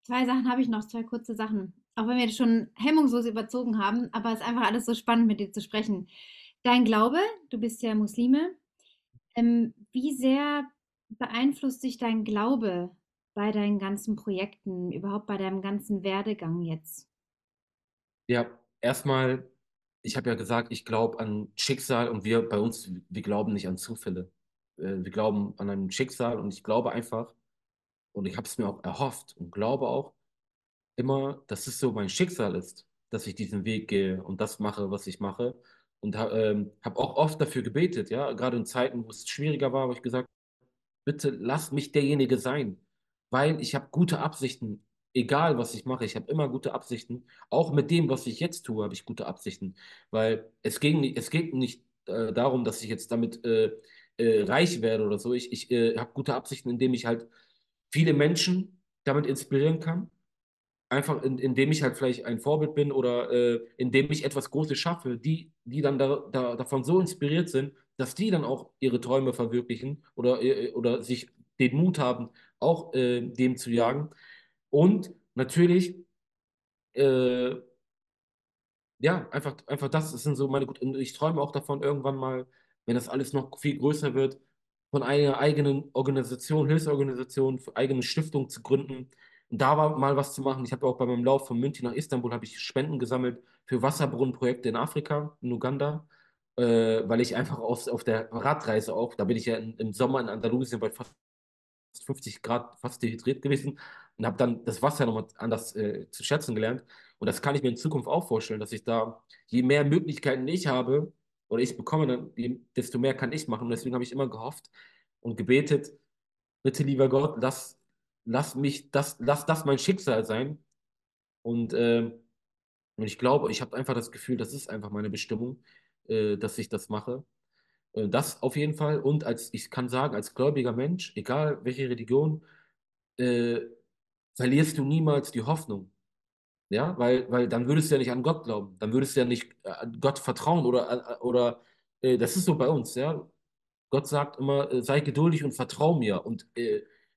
S1: Zwei Sachen habe ich noch, zwei kurze Sachen. Auch wenn wir schon hemmungslos überzogen haben, aber es ist einfach alles so spannend, mit dir zu sprechen. Dein Glaube, du bist ja Muslime. Ähm, wie sehr beeinflusst dich dein Glaube bei deinen ganzen Projekten, überhaupt bei deinem ganzen Werdegang jetzt?
S2: Ja, erstmal, ich habe ja gesagt, ich glaube an Schicksal und wir bei uns, wir glauben nicht an Zufälle. Äh, Wir glauben an ein Schicksal und ich glaube einfach, und ich habe es mir auch erhofft und glaube auch immer, dass es so mein Schicksal ist, dass ich diesen Weg gehe und das mache, was ich mache. Und ähm, habe auch oft dafür gebetet, ja, gerade in Zeiten, wo es schwieriger war, habe ich gesagt, bitte lass mich derjenige sein, weil ich habe gute Absichten, egal was ich mache, ich habe immer gute Absichten. Auch mit dem, was ich jetzt tue, habe ich gute Absichten, weil es ging, es geht nicht äh, darum, dass ich jetzt damit äh, äh, reich werde oder so. Ich, ich äh, habe gute Absichten, indem ich halt viele Menschen damit inspirieren kann. Einfach in, indem ich halt vielleicht ein Vorbild bin oder äh, indem ich etwas Großes schaffe, die, die dann da, da, davon so inspiriert sind, dass die dann auch ihre Träume verwirklichen oder, äh, oder sich den Mut haben, auch äh, dem zu jagen. Und natürlich, äh, ja, einfach, einfach das, das sind so meine gut. Und ich träume auch davon, irgendwann mal, wenn das alles noch viel größer wird, von einer eigenen Organisation, Hilfsorganisation, eigene Stiftung zu gründen und da war mal was zu machen. Ich habe auch bei meinem Lauf von München nach Istanbul habe ich Spenden gesammelt für Wasserbrunnenprojekte in Afrika, in Uganda, äh, weil ich einfach auf, auf der Radreise auch, da bin ich ja in, im Sommer in Andalusien bei fast 50 Grad fast dehydriert gewesen und habe dann das Wasser nochmal anders äh, zu schätzen gelernt. Und das kann ich mir in Zukunft auch vorstellen, dass ich da, je mehr Möglichkeiten ich habe oder ich bekomme, dann, desto mehr kann ich machen. Und deswegen habe ich immer gehofft und gebetet, bitte lieber Gott, lass, lass mich das, lass das mein Schicksal sein. Und, äh, und ich glaube, ich habe einfach das Gefühl, das ist einfach meine Bestimmung, äh, dass ich das mache. Äh, Das auf jeden Fall. Und als ich kann sagen, als gläubiger Mensch, egal welche Religion, äh, verlierst du niemals die Hoffnung. Ja, weil, weil dann würdest du ja nicht an Gott glauben. Dann würdest du ja nicht äh, an Gott vertrauen oder, äh, oder äh, das ist so bei uns, ja. Gott sagt immer, sei geduldig und vertrau mir. Und,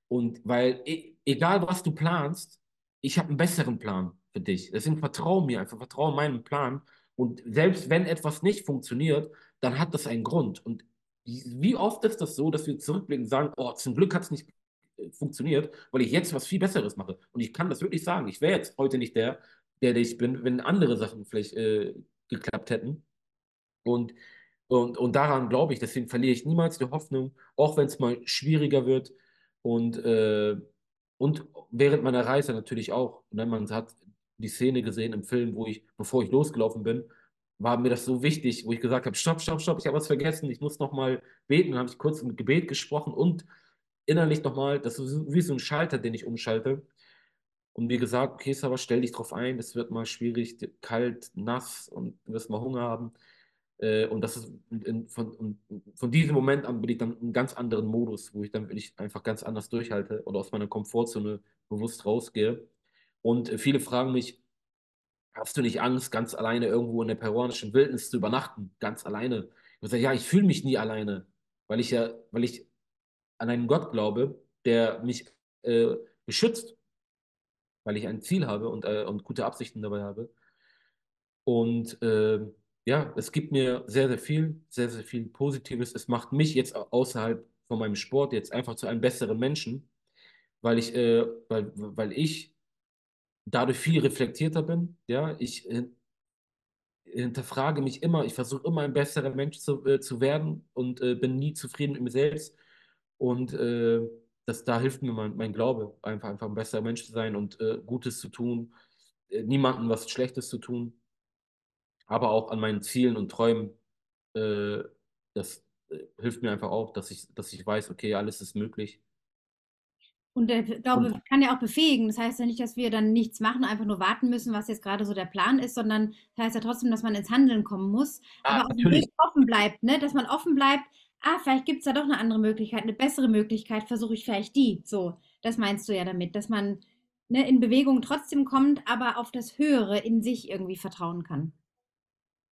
S2: und weil, e egal was du planst, ich habe einen besseren Plan für dich. Deswegen vertrau mir einfach, vertrau meinem Plan. Und selbst wenn etwas nicht funktioniert, dann hat das einen Grund. Und wie oft ist das so, dass wir zurückblicken und sagen, oh, zum Glück hat es nicht äh, funktioniert, weil ich jetzt was viel Besseres mache. Und ich kann das wirklich sagen. Ich wäre jetzt heute nicht der, der, ich bin, wenn andere Sachen vielleicht äh, geklappt hätten. Und, und, und daran glaube ich, deswegen verliere ich niemals die Hoffnung, auch wenn es mal schwieriger wird. Und, äh, und während meiner Reise natürlich auch. Ne, man hat die Szene gesehen im Film, wo ich, bevor ich losgelaufen bin, war mir das so wichtig, wo ich gesagt habe, stopp, stopp, stopp, ich habe was vergessen, ich muss nochmal beten. Dann habe ich kurz mit Gebet gesprochen und innerlich nochmal, das ist wie so ein Schalter, den ich umschalte. Und mir gesagt, okay, Sarah, stell dich drauf ein, es wird mal schwierig, kalt, nass und du wirst mal Hunger haben. Äh, und das ist in, von, von diesem Moment an bin ich dann in einem ganz anderen Modus, wo ich dann wirklich einfach ganz anders durchhalte oder aus meiner Komfortzone bewusst rausgehe. Und äh, viele fragen mich, hast du nicht Angst, ganz alleine irgendwo in der peruanischen Wildnis zu übernachten? Ganz alleine. Ich sage, ja, ich fühle mich nie alleine, weil ich ja, weil ich an einen Gott glaube, der mich äh, beschützt, weil ich ein Ziel habe und, äh, und gute Absichten dabei habe. Und äh, ja, es gibt mir sehr, sehr viel, sehr, sehr viel Positives. Es macht mich jetzt außerhalb von meinem Sport jetzt einfach zu einem besseren Menschen, weil ich, äh, weil, weil ich dadurch viel reflektierter bin. Ja, ich äh, hinterfrage mich immer, ich versuche immer ein besserer Mensch zu, äh, zu werden und äh, bin nie zufrieden mit mir selbst. Und äh, das, da hilft mir mein, mein Glaube, einfach, einfach ein besserer Mensch zu sein und äh, Gutes zu tun, äh, niemandem was Schlechtes zu tun aber auch an meinen Zielen und Träumen. Das hilft mir einfach auch, dass ich, dass ich weiß, okay, alles ist möglich.
S1: Und der
S2: Und
S1: Glaube kann ja auch befähigen. Das heißt ja nicht, dass wir dann nichts machen, einfach nur warten müssen, was jetzt gerade so der Plan ist, sondern das heißt ja trotzdem, dass man ins Handeln kommen muss,
S2: ah,
S1: aber auch
S2: natürlich,
S1: offen bleibt, ne? Dass man offen bleibt, ah, vielleicht gibt es da doch eine andere Möglichkeit, eine bessere Möglichkeit, versuche ich vielleicht die. So, das meinst du ja damit, dass man ne, in Bewegung trotzdem kommt, aber auf das Höhere in sich irgendwie vertrauen kann.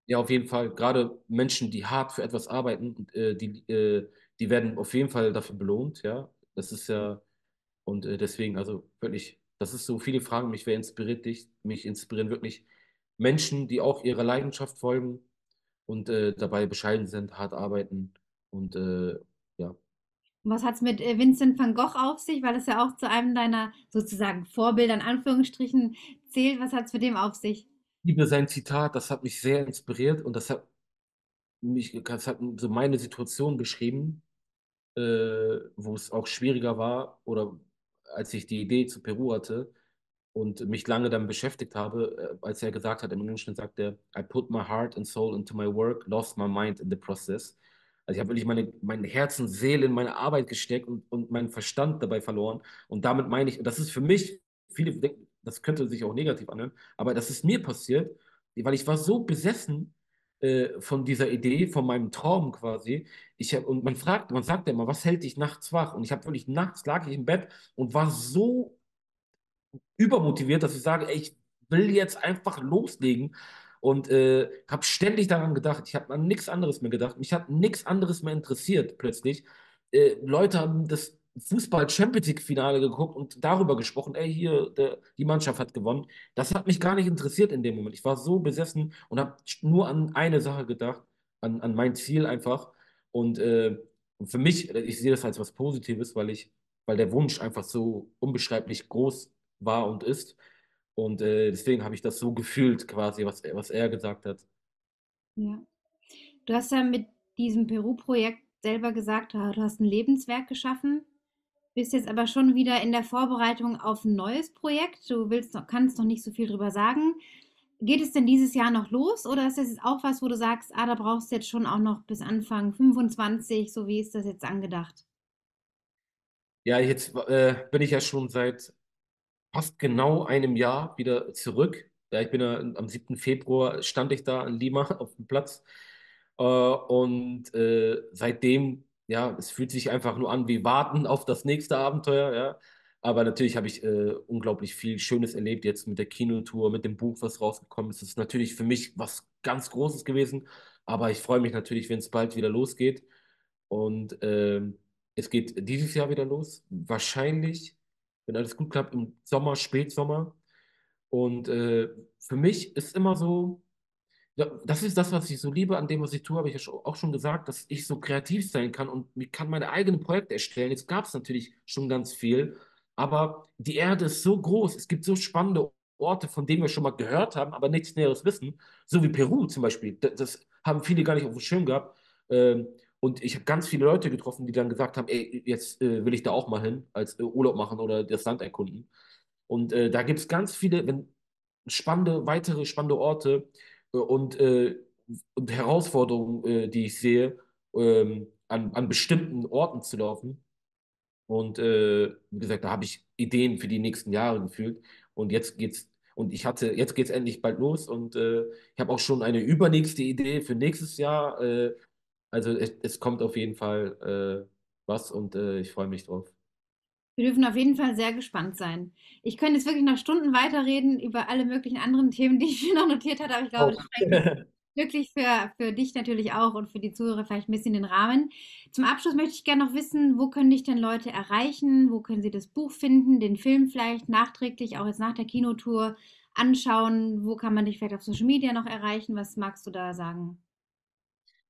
S2: Ja, auf jeden Fall. Gerade Menschen, die hart für etwas arbeiten, äh, die, äh, die werden auf jeden Fall dafür belohnt, ja. Das ist ja, und äh, deswegen, also wirklich, das ist so, viele fragen mich, wer inspiriert dich? Mich inspirieren wirklich Menschen, die auch ihrer Leidenschaft folgen und äh, dabei bescheiden sind, hart arbeiten und äh, ja.
S1: Was hat es mit äh, Vincent van Gogh auf sich, weil es ja auch zu einem deiner sozusagen Vorbilder in Anführungsstrichen zählt? Was hat es mit dem auf sich?
S2: Ich liebe sein Zitat, das hat mich sehr inspiriert und das hat mich, das hat so meine Situation beschrieben, äh, wo es auch schwieriger war oder als ich die Idee zu Peru hatte und mich lange damit beschäftigt habe, äh, als er gesagt hat, im Englischen sagt er, I put my heart and soul into my work, lost my mind in the process. Also ich habe wirklich meine, mein Herz und Seele in meine Arbeit gesteckt und, und meinen Verstand dabei verloren. Und damit meine ich, das ist für mich, viele denken, das könnte sich auch negativ anhören, aber das ist mir passiert, weil ich war so besessen äh, von dieser Idee, von meinem Traum quasi. Ich hab, und man fragt, man sagt ja immer, was hält dich nachts wach? Und ich habe wirklich nachts lag ich im Bett und war so übermotiviert, dass ich sage, ey, ich will jetzt einfach loslegen und äh, habe ständig daran gedacht. Ich habe an nichts anderes mehr gedacht. Mich hat nichts anderes mehr interessiert plötzlich. Äh, Leute haben das Fußball-Champions League-Finale geguckt und darüber gesprochen, ey, hier, der, die Mannschaft hat gewonnen. Das hat mich gar nicht interessiert in dem Moment. Ich war so besessen und habe nur an eine Sache gedacht, an, an mein Ziel einfach. Und äh, für mich, ich sehe das als was Positives, weil ich, weil der Wunsch einfach so unbeschreiblich groß war und ist. Und äh, deswegen habe ich das so gefühlt, quasi, was, was er gesagt hat.
S1: Ja. Du hast ja mit diesem Peru-Projekt selber gesagt, du hast ein Lebenswerk geschaffen, bist jetzt aber schon wieder in der Vorbereitung auf ein neues Projekt. Du willst noch, kannst noch nicht so viel drüber sagen. Geht es denn dieses Jahr noch los oder ist das jetzt auch was, wo du sagst, ah, da brauchst du jetzt schon auch noch bis Anfang 25, so wie ist das jetzt angedacht?
S2: Ja, jetzt äh, bin ich ja schon seit fast genau einem Jahr wieder zurück. Ja, ich bin ja am 7. Februar stand ich da in Lima auf dem Platz. Äh, und äh, seitdem, ja, es fühlt sich einfach nur an wie warten auf das nächste Abenteuer, ja. Aber natürlich habe ich äh, unglaublich viel Schönes erlebt jetzt mit der Kinotour, mit dem Buch, was rausgekommen ist. Es ist natürlich für mich was ganz Großes gewesen. Aber ich freue mich natürlich, wenn es bald wieder losgeht. Und ähm, es geht dieses Jahr wieder los. Wahrscheinlich wenn alles gut klappt, im Sommer, Spätsommer. Und äh, für mich ist immer so, das ist das, was ich so liebe an dem, was ich tue, habe ich ja auch schon gesagt, dass ich so kreativ sein kann und ich kann meine eigenen Projekte erstellen. Jetzt gab es natürlich schon ganz viel, aber die Erde ist so groß, es gibt so spannende Orte, von denen wir schon mal gehört haben, aber nichts Näheres wissen, so wie Peru zum Beispiel. Das, das haben viele gar nicht auf dem Schirm gehabt. Ähm, und ich habe ganz viele Leute getroffen, die dann gesagt haben, ey, jetzt äh, will ich da auch mal hin, als äh, Urlaub machen oder das Land erkunden. Und äh, da gibt es ganz viele wenn, spannende, weitere spannende Orte und, äh, und Herausforderungen, äh, die ich sehe, ähm, an, an bestimmten Orten zu laufen. Und wie gesagt, da habe ich Ideen für die nächsten Jahre gefühlt. Und jetzt geht's und ich hatte, jetzt geht es endlich bald los und äh, ich habe auch schon eine übernächste Idee für nächstes Jahr. Äh, also es, es kommt auf jeden Fall äh, was und äh, ich freue mich drauf.
S1: Wir dürfen auf jeden Fall sehr gespannt sein. Ich könnte jetzt wirklich noch Stunden weiterreden über alle möglichen anderen Themen, die ich mir noch notiert hatte, aber ich glaube, das reicht wirklich für, für dich natürlich auch und für die Zuhörer vielleicht ein bisschen den Rahmen. Zum Abschluss möchte ich gerne noch wissen, wo können dich denn Leute erreichen? Wo können sie das Buch finden, den Film vielleicht nachträglich, auch jetzt nach der Kinotour anschauen? Wo kann man dich vielleicht auf Social Media noch erreichen? Was magst du da sagen?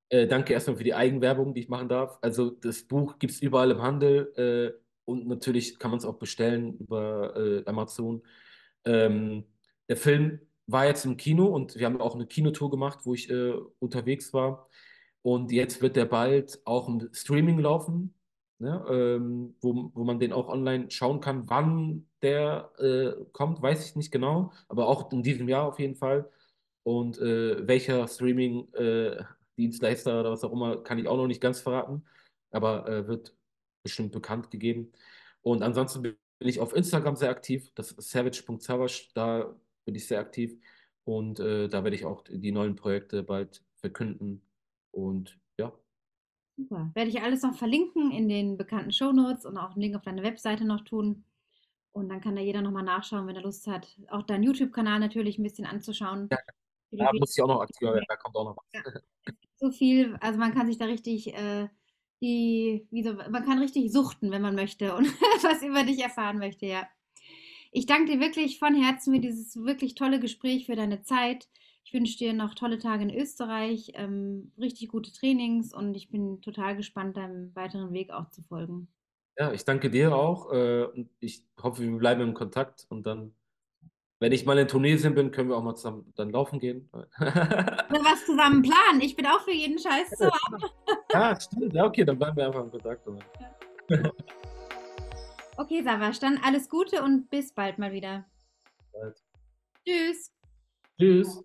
S2: Äh, danke erstmal für die Eigenwerbung, die ich machen darf. Also das Buch gibt es überall im Handel äh, und natürlich kann man es auch bestellen über äh, Amazon. Ähm, der Film war jetzt im Kino und wir haben auch eine Kinotour gemacht, wo ich äh, unterwegs war. Und jetzt wird der bald auch im Streaming laufen, ne? ähm, wo, wo man den auch online schauen kann. Wann der äh, kommt, weiß ich nicht genau, aber auch in diesem Jahr auf jeden Fall. Und äh, welcher Streaming Dienstleister oder was auch immer, kann ich auch noch nicht ganz verraten, aber äh, wird bestimmt bekannt gegeben. Und ansonsten bin ich auf Instagram sehr aktiv, das ist savage.savage, da bin ich sehr aktiv und äh, da werde ich auch die neuen Projekte bald verkünden und ja.
S1: Super. Werde ich alles noch verlinken in den bekannten Shownotes und auch einen Link auf deine Webseite noch tun. Und dann kann da jeder nochmal nachschauen, wenn er Lust hat, auch deinen YouTube-Kanal natürlich ein bisschen anzuschauen. Ja.
S2: Da muss ich auch noch aktiver werden, da kommt auch noch was.
S1: Ja. So viel, also man kann sich da richtig, äh, die, wie so, man kann richtig suchten, wenn man möchte und was über dich erfahren möchte, ja. Ich danke dir wirklich von Herzen für dieses wirklich tolle Gespräch, für deine Zeit. Ich wünsche dir noch tolle Tage in Österreich, ähm, richtig gute Trainings und ich bin total gespannt, deinem weiteren Weg auch zu folgen.
S2: Ja, ich danke dir auch äh, ich hoffe, wir bleiben im Kontakt und dann, wenn ich mal in Tunesien bin, können wir auch mal zusammen dann laufen gehen.
S1: Oder was zusammen planen. Ich bin auch für jeden Scheiß zu haben.
S2: Ja, stimmt. Ja, okay, dann bleiben wir einfach im Kontakt.
S1: Ja. okay, Savasch, dann alles Gute und bis bald mal wieder.
S2: Bald.
S1: Tschüss.
S2: Tschüss.